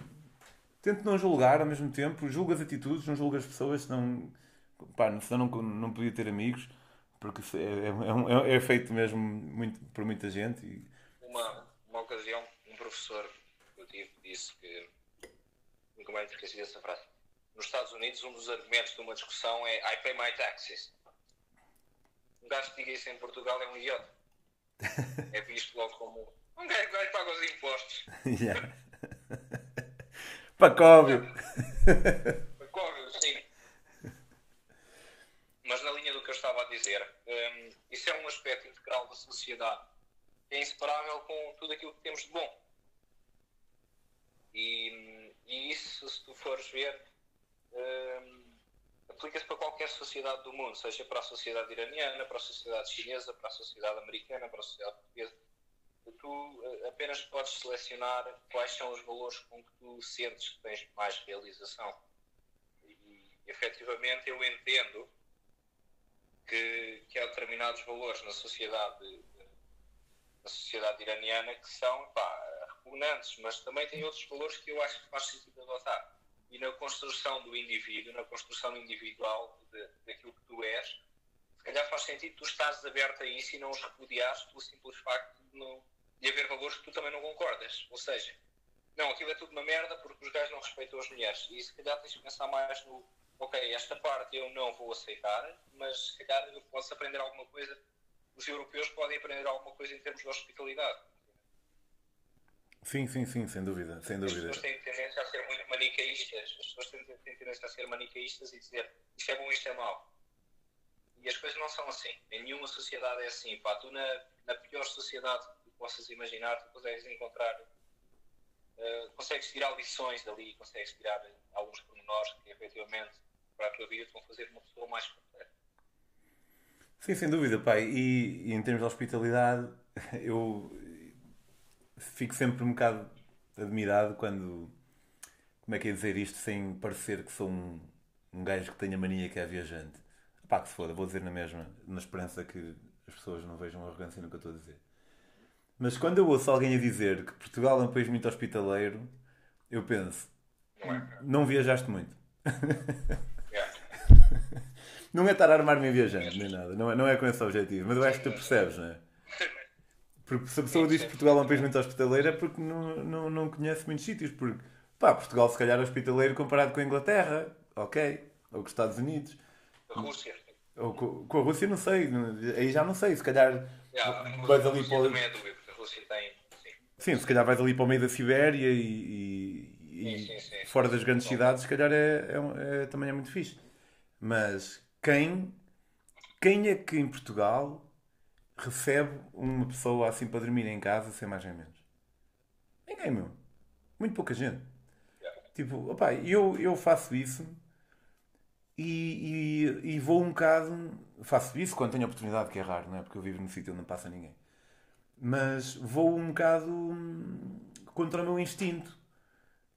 Tento não julgar ao mesmo tempo, julgo as atitudes, não julgo as pessoas, senão, pá, senão não, não podia ter amigos, porque é, é, é, é feito mesmo muito, por muita gente. E... Uma, uma ocasião, um professor que eu tive disse que nunca mais esqueci dessa frase nos Estados Unidos, um dos argumentos de uma discussão é I pay my taxes. Um gajo que diga isso em Portugal é um idiota. [laughs] é visto logo como um gajo que paga os impostos. [laughs] Yeah. Pacóvio. Pacóvio, sim. Mas na linha do que eu estava a dizer, um, isso é um aspecto integral da sociedade. É inseparável com tudo aquilo que temos de bom. E, e isso, se tu fores ver, aplica-se para qualquer sociedade do mundo, seja para a sociedade iraniana, para a sociedade chinesa, para a sociedade americana, para a sociedade portuguesa. Tu uh, apenas podes selecionar quais são os valores com que tu sentes que tens mais realização. E efetivamente eu entendo que, que há determinados valores na sociedade, na sociedade iraniana que são pá, repugnantes, mas também tem outros valores que eu acho que faz sentido adotar e na construção do indivíduo, na construção individual daquilo que tu és, se calhar faz sentido tu estás aberto a isso e não os repudiares pelo simples facto de, não, de haver valores que tu também não concordas. Ou seja, não, aquilo é tudo uma merda porque os gajos não respeitam as mulheres. E se calhar tens de pensar mais no, ok, esta parte eu não vou aceitar, mas se calhar eu posso aprender alguma coisa, os europeus podem aprender alguma coisa em termos de hospitalidade. Sim, sim, sim, sem dúvida, sem dúvida. As pessoas têm tendência a ser muito manicaístas, as pessoas têm, têm tendência a ser manicaístas e dizer isto é bom, isto é mau. E as coisas não são assim. Em nenhuma sociedade é assim. Pá, tu na, na pior sociedade que possas imaginar, tu consegues encontrar, uh, consegues tirar lições dali, consegues tirar alguns pormenores que efetivamente para a tua vida te vão fazer uma pessoa mais completa. Sim, sem dúvida, pai. E, e em termos de hospitalidade, [laughs] eu fico sempre um bocado admirado quando. Como é que é dizer isto sem parecer que sou um, um gajo que tenha mania que é viajante? Pá, que se foda, vou dizer na mesma, na esperança que as pessoas não vejam arrogância no que eu estou a dizer. Mas quando eu ouço alguém a dizer que Portugal é um país muito hospitaleiro, eu penso, não viajaste muito. [laughs] não é estar a armar-me viajante, nem nada. Não é, não é com esse objetivo. Mas eu acho que tu percebes, não é? Porque se a pessoa diz que Portugal é um país muito hospitaleiro é porque não, não, não conhece muitos sítios. Porque, pá, Portugal se calhar é hospitaleiro comparado com a Inglaterra, ok? Ou com os Estados Unidos. A Rússia. Ou com, com a Rússia não sei. Aí já não sei. Se calhar yeah, vais ali para... Também é dúvida, a Rússia tem... Sim. sim, se calhar vais ali para o meio da Sibéria e, e, e sim, sim, fora das grandes cidades, se calhar é, é, é, também é muito fixe. Mas quem, quem é que em Portugal recebe uma pessoa assim para dormir em casa sem mais nem menos? Ninguém, meu. Muito pouca gente. Tipo, opa, eu, eu faço isso e, e, e, vou um bocado. Faço isso quando tenho oportunidade, que é raro, não é? Porque eu vivo num sítio onde não passa ninguém. Mas vou um bocado contra o meu instinto.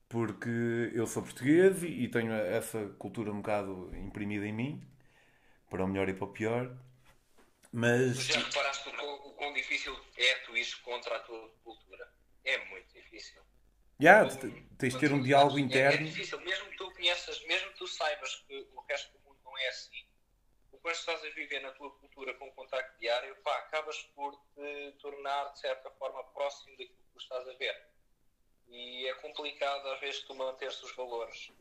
Porque eu sou português e tenho essa cultura um bocado imprimida em mim, para o melhor e para o pior. Mas. Tu já reparaste o quão, o quão difícil é tu ir contra a tua cultura? É muito difícil. Yeah, tens de ter um diálogo interno. É, é difícil, mesmo que tu conheças, mesmo que tu saibas que o resto do mundo não é assim, quando estás a viver na tua cultura com contacto diário, pá, acabas por te tornar de certa forma próximo daquilo que tu estás a ver. E é complicado às vezes tu manteres os valores.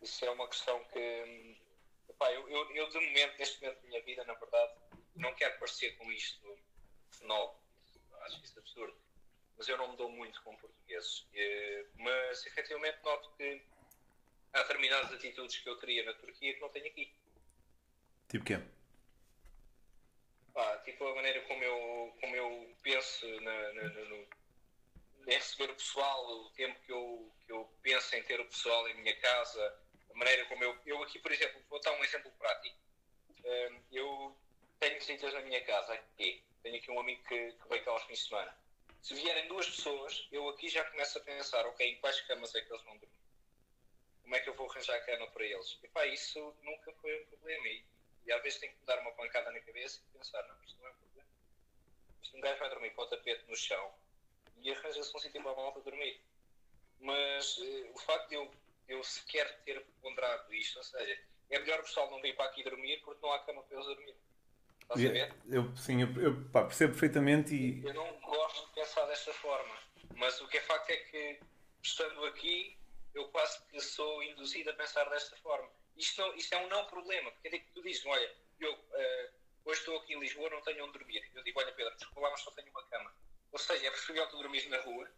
Isso é uma questão que Epá, eu, eu, eu, de momento, neste momento da minha vida, na verdade, não quero parecer com isto fenómeno. Acho isso absurdo. Mas eu não me dou muito com portugueses. Mas, efetivamente, noto que há determinadas atitudes que eu teria na Turquia que não tenho aqui. Tipo quê? Pá, tipo a maneira como eu, como eu penso na, na, no, em receber o pessoal, o tempo que eu, que eu penso em ter o pessoal em minha casa, a maneira como eu. Eu aqui, por exemplo, vou dar um exemplo prático. Hum, eu tenho visitas na minha casa aqui. Tenho aqui um amigo que, que cá aos fins de semana. Se vierem duas pessoas, eu aqui já começo a pensar, ok, em quais camas é que eles vão dormir? Como é que eu vou arranjar cama para eles? E pá, isso nunca foi um problema. E, e às vezes tenho que dar uma pancada na cabeça e pensar, não, isto não é um problema. Isto um gajo vai dormir com o tapete no chão e arranja-se um sítio para a malta dormir. Mas uh, o facto de eu eu sequer ter ponderado isto. Ou seja, é melhor o pessoal não vir para aqui dormir porque não há cama para eles dormir. Estás a ver? Eu, sim, eu, eu pá, percebo perfeitamente e. Eu não gosto de pensar desta forma, mas o que é facto é que, estando aqui, eu quase que sou induzido a pensar desta forma. Isto, não, isto é um não problema, porque é que tu dizes, olha, eu uh, hoje estou aqui em Lisboa, não tenho onde dormir. Eu digo, olha Pedro, desculpa lá, mas só tenho uma cama. Ou seja, é preferível tu dormires na rua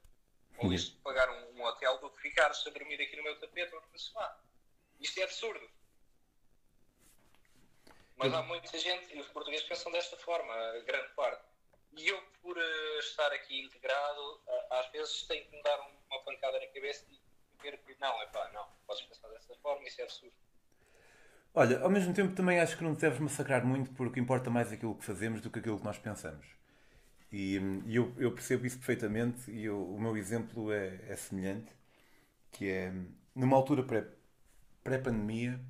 ou isto de pagar um, um, hotel do que ficares a dormir aqui no meu tapete ou no meu sofá. Isto é absurdo. Mas há muita gente, e os portugueses pensam desta forma, grande parte. E eu, por uh, estar aqui integrado, uh, às vezes tenho que me dar uma pancada na cabeça e ver que não, é pá, não, podes pensar desta forma, isso é absurdo. Olha, ao mesmo tempo também acho que não deves massacrar muito porque importa mais aquilo que fazemos do que aquilo que nós pensamos. E, e eu, eu, percebo isso perfeitamente e eu, o meu exemplo é, é, semelhante, que é, numa altura pré-pandemia,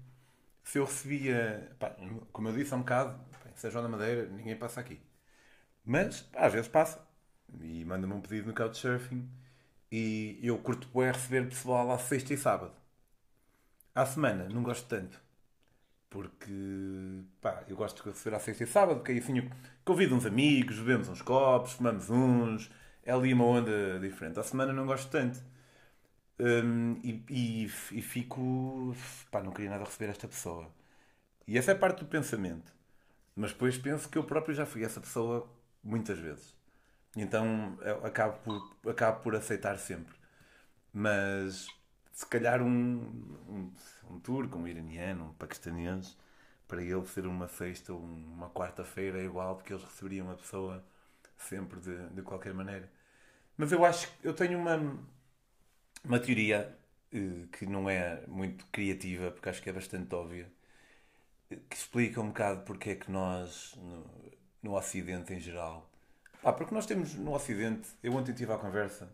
se eu recebia, pá, como eu disse há um bocado, seja na Madeira, ninguém passa aqui. Mas, pá, às vezes passa. E manda-me um pedido no Couchsurfing e eu curto bem receber pessoal à sexta e sábado. À semana, não gosto tanto. Porque, pá, eu gosto de receber à sexta e sábado, que aí assim convido uns amigos, bebemos uns copos, fumamos uns, é ali uma onda diferente. À semana não gosto tanto. Um, e, e, e, fico, pá, não queria nada receber esta pessoa. E essa é parte do pensamento. Mas depois penso que eu próprio já fui essa pessoa muitas vezes. Então acabo por, acabo por aceitar sempre. Mas se calhar um, um, um turco, um iraniano, um paquistanês, para ele ser uma sexta ou uma quarta-feira é igual, porque eles receberiam a pessoa sempre de, de qualquer maneira. Mas eu acho que eu tenho uma, uma teoria eh, que não é muito criativa, porque acho que é bastante óbvia, que explica um bocado porque é que nós, no, no Ocidente em geral. Ah, porque nós temos no Ocidente. Eu ontem tive a conversa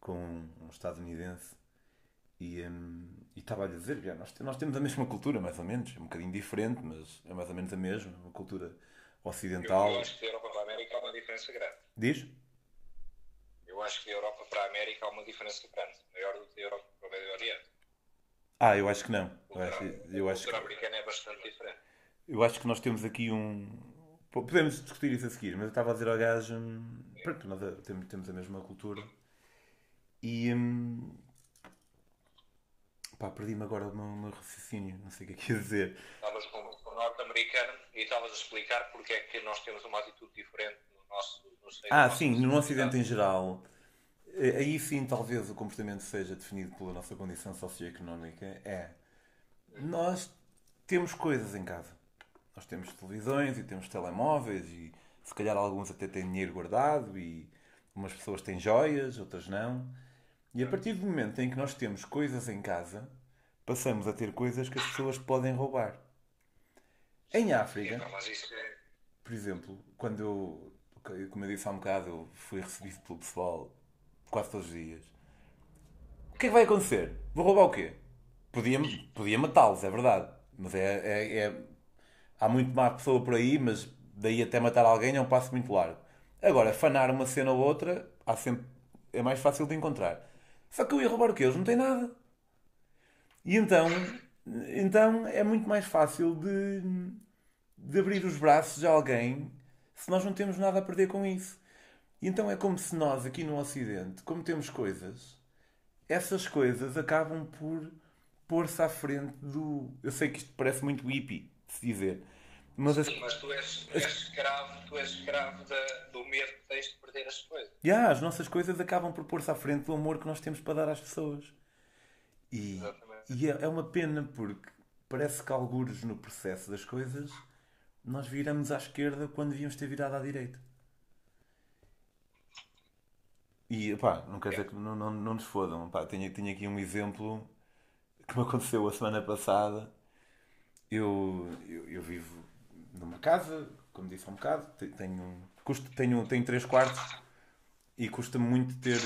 com um estadunidense e um, estava a dizer: já, nós, nós temos a mesma cultura, mais ou menos. É um bocadinho diferente, mas é mais ou menos a mesma. Uma cultura ocidental. Eu, eu acho que da Europa para a América há uma diferença grande. Diz? Eu acho que da Europa para a América há uma diferença grande. Maior do que da Europa para o Médio Oriente. Ah, eu acho que não. Eu acho, eu a cultura americana é bastante diferente. Eu acho que nós temos aqui um. Podemos discutir isso a seguir, mas eu estava a dizer ao gajo. Hum, pronto, nós temos, temos a mesma cultura. E. Hum, pá, perdi-me agora o meu, meu, raciocínio, não sei o que é que ia dizer. Estavas com, com o norte-americano e estavas a explicar porque é que nós temos uma atitude diferente no nosso. No ah, sim, no Ocidente em geral. Eh, aí sim, talvez o comportamento seja definido pela nossa condição socioeconómica. É. Nós temos coisas em casa. Nós temos televisões e temos telemóveis e se calhar alguns até têm dinheiro guardado e umas pessoas têm joias, outras não. E a partir do momento em que nós temos coisas em casa, passamos a ter coisas que as pessoas podem roubar. Em África, é- por exemplo, quando eu, como eu disse há um bocado, eu fui recebido pelo pessoal quase todos os dias. O que é que vai acontecer? Vou roubar o quê? Podia, podia matá-los, é verdade. Mas é, é, é, Há muito má pessoa por aí, mas daí até matar alguém é um passo muito largo. Agora, fanar uma cena ou outra, há sempre... é mais fácil de encontrar. Só que eu ia roubar o quê? Eles não têm nada. E então, então é muito mais fácil de, de abrir os braços a alguém se nós não temos nada a perder com isso. E então é como se nós, aqui no Ocidente, como temos coisas, essas coisas acabam por pôr-se à frente do. Eu sei que isto parece muito hippie, se dizer. Mas, Sim, as... mas tu és, és escravo, tu és escravo da, do medo que tens de perder as coisas. Yeah, as nossas coisas acabam por pôr-se à frente do amor que nós temos para dar às pessoas. E, e é, é uma pena porque parece que algures no processo das coisas nós viramos à esquerda quando devíamos ter virado à direita. E pá, não quer dizer que não, não, não nos fodam. Pá, tenho, tenho aqui um exemplo que me aconteceu a semana passada. Eu, eu, eu vivo numa casa, como disse há um bocado, tenho, custo, tenho, tenho três quartos e custa muito ter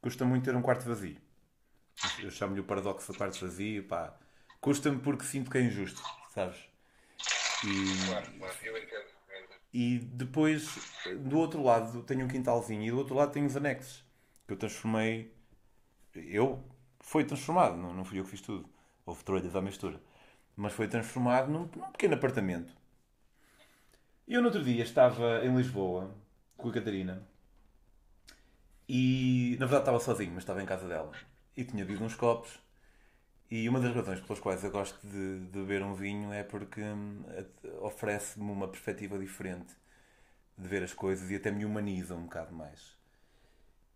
custa muito ter um quarto vazio. Eu chamo-lhe o paradoxo do quarto vazio, pá. Custa-me porque sinto que é injusto, sabes? E, claro, claro, eu entendo. E depois, do outro lado, tenho um quintalzinho e do outro lado tenho os anexos. Que eu transformei. Eu. Foi transformado, não, não fui eu que fiz tudo. Houve trolhas à mistura. Mas foi transformado num, num pequeno apartamento. Eu no outro dia estava em Lisboa com a Catarina e na verdade estava sozinho, mas estava em casa dela e tinha bebido uns copos. E uma das razões pelas quais eu gosto de, de beber um vinho é porque hum, oferece-me uma perspectiva diferente de ver as coisas e até me humaniza um bocado mais.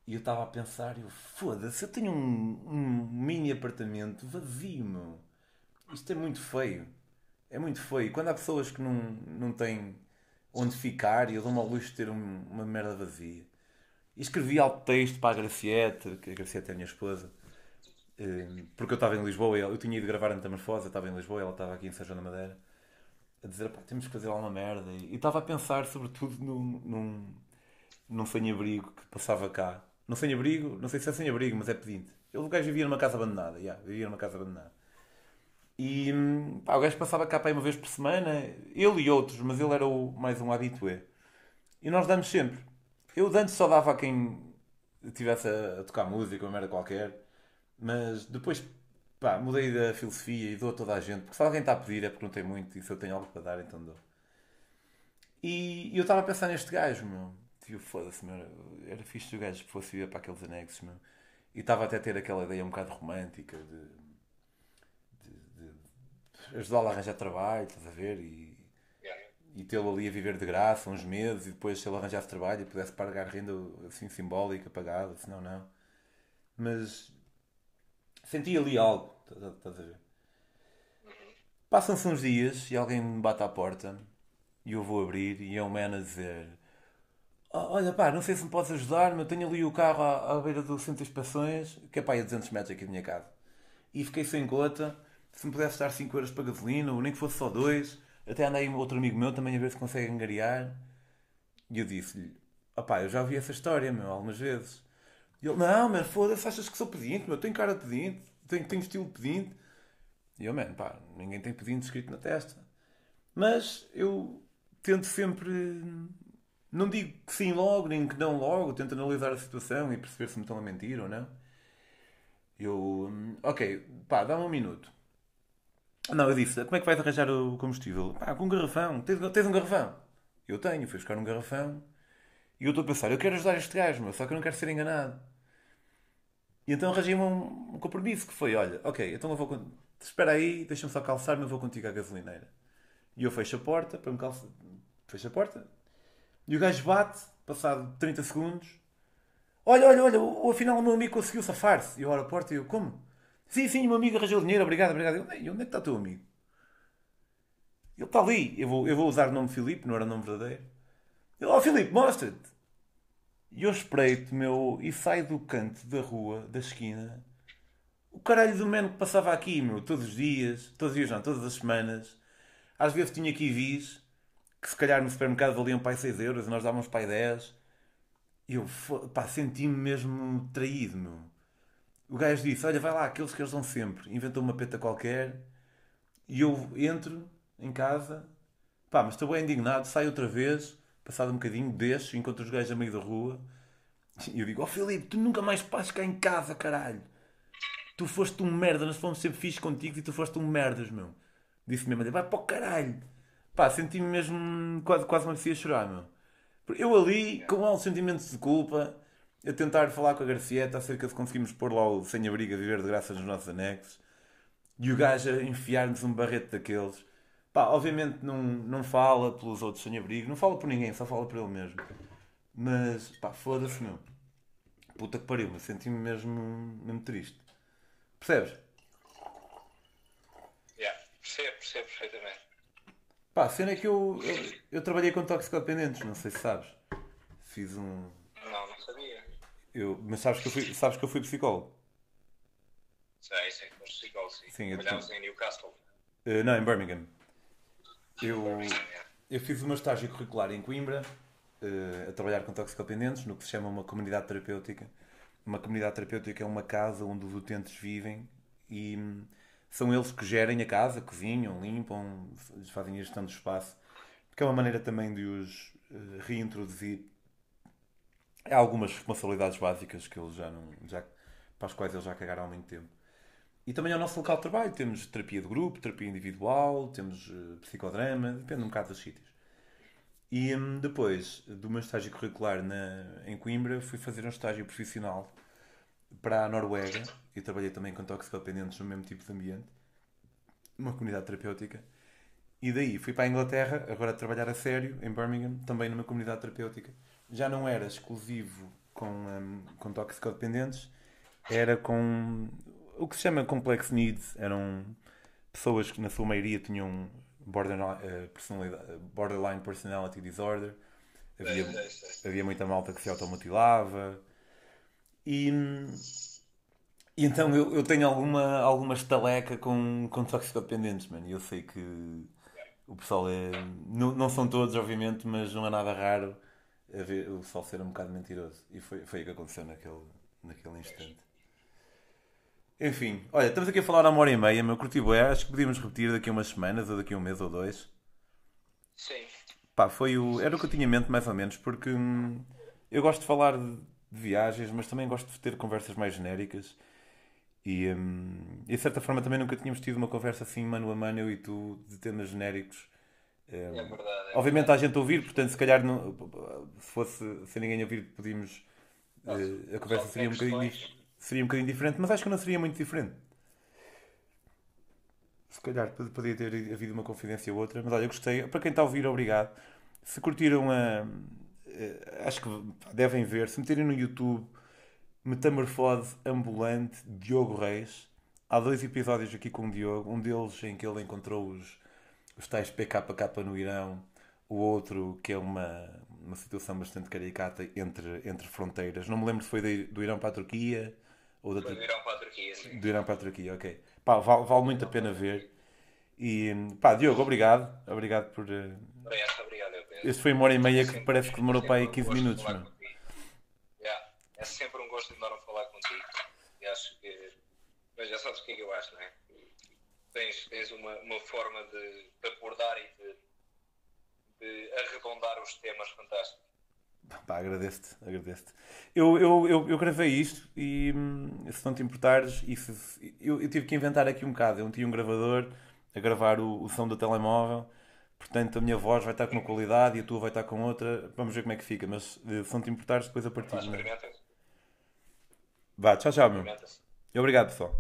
E eu estava a pensar, eu foda-se, eu tenho um, um mini apartamento vazio, meu. Isto é muito feio. É muito feio. Quando há pessoas que não, não têm onde ficar e eu dou-me ao luxo de ter um, uma merda vazia. E escrevi alto texto para a Graciete, que a Graciete é a minha esposa, eh, porque eu estava em Lisboa, eu tinha ido gravar a Metamorfose, eu estava em Lisboa, ela estava aqui em São João da Madeira, a dizer, pá, temos que fazer alguma merda. E estava a pensar, sobretudo, num, num, num sem-abrigo que passava cá. Num sem-abrigo, não sei se é sem-abrigo, mas é pedinte. Eu, o gajo vivia numa casa abandonada, yeah, vivia numa casa abandonada. E pá, o gajo passava cá para aí uma vez por semana, ele e outros, mas ele era o, mais um habitué. E nós damos sempre. Eu antes só dava a quem estivesse a, a, tocar música ou merda qualquer, mas depois pá, mudei da filosofia e dou a toda a gente, porque se alguém está a pedir é porque não tem muito e se eu tenho algo para dar, então dou. E, eu estava a pensar neste gajo, meu. Tipo, foda-se, meu. Era fixe se o gajo fosse ir para aqueles anexos, meu. E estava até a ter aquela ideia um bocado romântica de ajudá-lo a arranjar trabalho, estás a ver? E, yeah. e tê-lo ali a viver de graça uns meses e depois se ele arranjasse trabalho e pudesse pagar renda assim simbólica, pagada, senão não. Mas senti ali algo, estás a ver? Passam-se uns dias e alguém me bate à porta e eu vou abrir e é um man a dizer Olha pá, não sei se me podes ajudar, mas eu tenho ali o carro à, à beira do centro de inspeções, que é pá, a 200 metros aqui da minha casa. E fiquei sem gota se me pudesse dar 5 euros para gasolina, ou nem que fosse só 2. Até andei um outro amigo meu também a ver se consegue angariar. E eu disse-lhe: opá, eu já ouvi essa história, meu, algumas vezes. E ele: não, mano, foda-se, achas que sou pedinte, meu, tenho cara de pedinte, tenho, tenho estilo pedinte. E eu, mano, pá, ninguém tem pedinte escrito na testa. Mas eu tento sempre. Não digo que sim logo, nem que não logo, tento analisar a situação e perceber se me estão a mentir ou não. Eu. Ok, pá, dá-me um minuto. Não, eu disse, como é que vais arranjar o combustível? Pá, com um garrafão. Tens, tens um garrafão? Eu tenho, fui buscar um garrafão. E eu estou a pensar, eu quero ajudar este gajo, só que eu não quero ser enganado. E então arranjei um, um compromisso que foi, olha, ok, então eu vou... Espera aí, deixa-me só calçar-me, eu vou contigo à gasolineira. E eu fecho a porta, para me calçar... Fecho a porta. E o gajo bate, passado 30 segundos. Olha, olha, olha, afinal o meu amigo conseguiu safar-se. E eu abro a porta e eu, como? Sim, sim, meu amigo arranjou dinheiro, obrigado, obrigado. Eu, e onde é que está o teu amigo? Ele está ali. Eu vou, eu vou usar o nome Filipe, não era o nome verdadeiro. Ele, ó oh, Filipe, mostra-te. E eu espreito, meu, e saio do canto da rua, da esquina. O caralho do mano que passava aqui, meu, todos os dias, todos os dias não, todas as semanas. Às vezes tinha aqui vis, que se calhar no supermercado valiam pai 6 euros e nós dávamos pai 10. E eu, pá, senti-me mesmo traído, meu. O gajo disse, olha, vai lá, aqueles que eles dão sempre. Inventou uma peta qualquer. E eu entro em casa, pá, mas estou bem indignado, saio outra vez, passado um bocadinho, deixo, encontro os gajos a meio da rua, e eu digo, ó oh, Filipe, tu nunca mais passas cá em casa, caralho. Tu foste um merda, nós fomos sempre fixos contigo e tu foste um merdas, meu. Disse mesmo, vai para o caralho. Pá, senti-me mesmo, quase, quase me apetecia chorar, meu. Eu ali, com altos sentimentos de culpa, a tentar falar com a Garcieta acerca de conseguirmos pôr lá o sem-abrigo a viver de graça nos nossos anexos. E o gajo a enfiar-nos um barrete daqueles. Pá, obviamente não, não fala pelos outros sem abrigo, não fala por ninguém, só fala por ele mesmo. Mas, pá, foda-se, meu. Puta que pariu, senti-me mesmo, mesmo triste. Percebes? Yeah, percebo, percebo perfeitamente. Pá, a cena é que eu, eu, eu trabalhei com toxicodependentes, não sei se sabes. Fiz um. Não, não sabia. Eu, mas sabes que eu fui, sabes que eu fui psicólogo? Sei, sei, foste psicólogo, sim. sim Trabalhámos em Newcastle. Uh, não, em Birmingham. Eu, eu fiz meu estágio curricular em Coimbra, uh, a trabalhar com toxicodependentes, no que se chama uma comunidade terapêutica. Uma comunidade terapêutica é uma casa onde os utentes vivem e hum, são eles que gerem a casa, cozinham, limpam, fazem a gestão do espaço, porque é uma maneira também de os uh, reintroduzir há algumas responsabilidades básicas que eles já não, já, para as quais eles já cagaram há muito tempo. E também é o nosso local de trabalho. Temos terapia de grupo, terapia individual, temos uh, psicodrama, depende um bocado dos sítios. E um, depois do meu estágio curricular na, em Coimbra, fui fazer um estágio profissional para a Noruega e trabalhei também com toxicodependentes no mesmo tipo de ambiente, uma comunidade terapêutica. E daí fui para a Inglaterra, agora a trabalhar a sério, em Birmingham, também numa comunidade terapêutica. Já não era exclusivo com, um, com toxicodependentes, era com o que se chama complex needs eram pessoas que na sua maioria tinham borderline, personalidade, borderline personality disorder havia, é, é, é. havia muita malta que se automutilava e, e então eu, eu tenho alguma, alguma estaleca com, com toxicodependentes, mano. Eu sei que o pessoal é. Não, não são todos, obviamente, mas não é nada raro ver, o pessoal ser um bocado mentiroso. E foi, foi o que aconteceu naquele, naquele instante. Enfim, olha, estamos aqui a falar há uma hora e meia, meu curti bué, acho que podíamos repetir daqui a umas semanas ou daqui a um mês ou dois. Sim. Pá, foi o... Era o que eu tinha em mente mais ou menos, porque hum, eu gosto de falar de, de, viagens, mas também gosto de ter conversas mais genéricas. E, hum, e de certa forma também nunca tínhamos tido uma conversa assim mano a mano, eu e tu, de temas genéricos. Hum, é verdade. É obviamente verdade. há gente a ouvir, portanto, se calhar não, se fosse sem ninguém ouvir, podíamos. uh, a conversa seria um bocadinho seria um bocadinho diferente, mas acho que não seria muito diferente. Se calhar podia ter havido uma confidência ou outra, mas olha, eu gostei. Para quem está a ouvir, obrigado. Se curtiram a. Eh, acho que devem ver, se meterem no YouTube Metamorfose Ambulante Diogo Reis. Há dois episódios aqui com o Diogo, um deles em que ele encontrou os, os tais PKK no Irão, o outro que é uma, uma situação bastante caricata entre, entre fronteiras. Não me lembro se foi do Irão para a Turquia, Ou da Foi do Irão para a Turquia, sim. Do Irão para a Turquia, ok. Pá, vale, vale muito a pena ver. E pá, Diogo, obrigado. Obrigado por. Uh... Obrigado, obrigado, Este foi uma hora e meia que parece que demorou para aí 15 minutos, mano. Yeah. É sempre um gosto enorme falar contigo. E acho que. Mas já sabes o que é que eu acho, não é? Tens, tens uma, uma forma de, de abordar e de, de arredondar os temas fantásticos. Pá, agradeço-te, agradeço-te. Eu, eu, eu, eu, gravei isto e hum, se não te importares, isso, eu, eu, tive que inventar aqui um bocado. Eu tinha um gravador a gravar o, o som do telemóvel, portanto a minha voz vai estar com uma qualidade e a tua vai estar com outra. Vamos ver como é que fica, mas se não te importares, depois a partir. Né? Vá, tchau, tchau, meu. E obrigado, pessoal.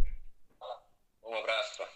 Um abraço.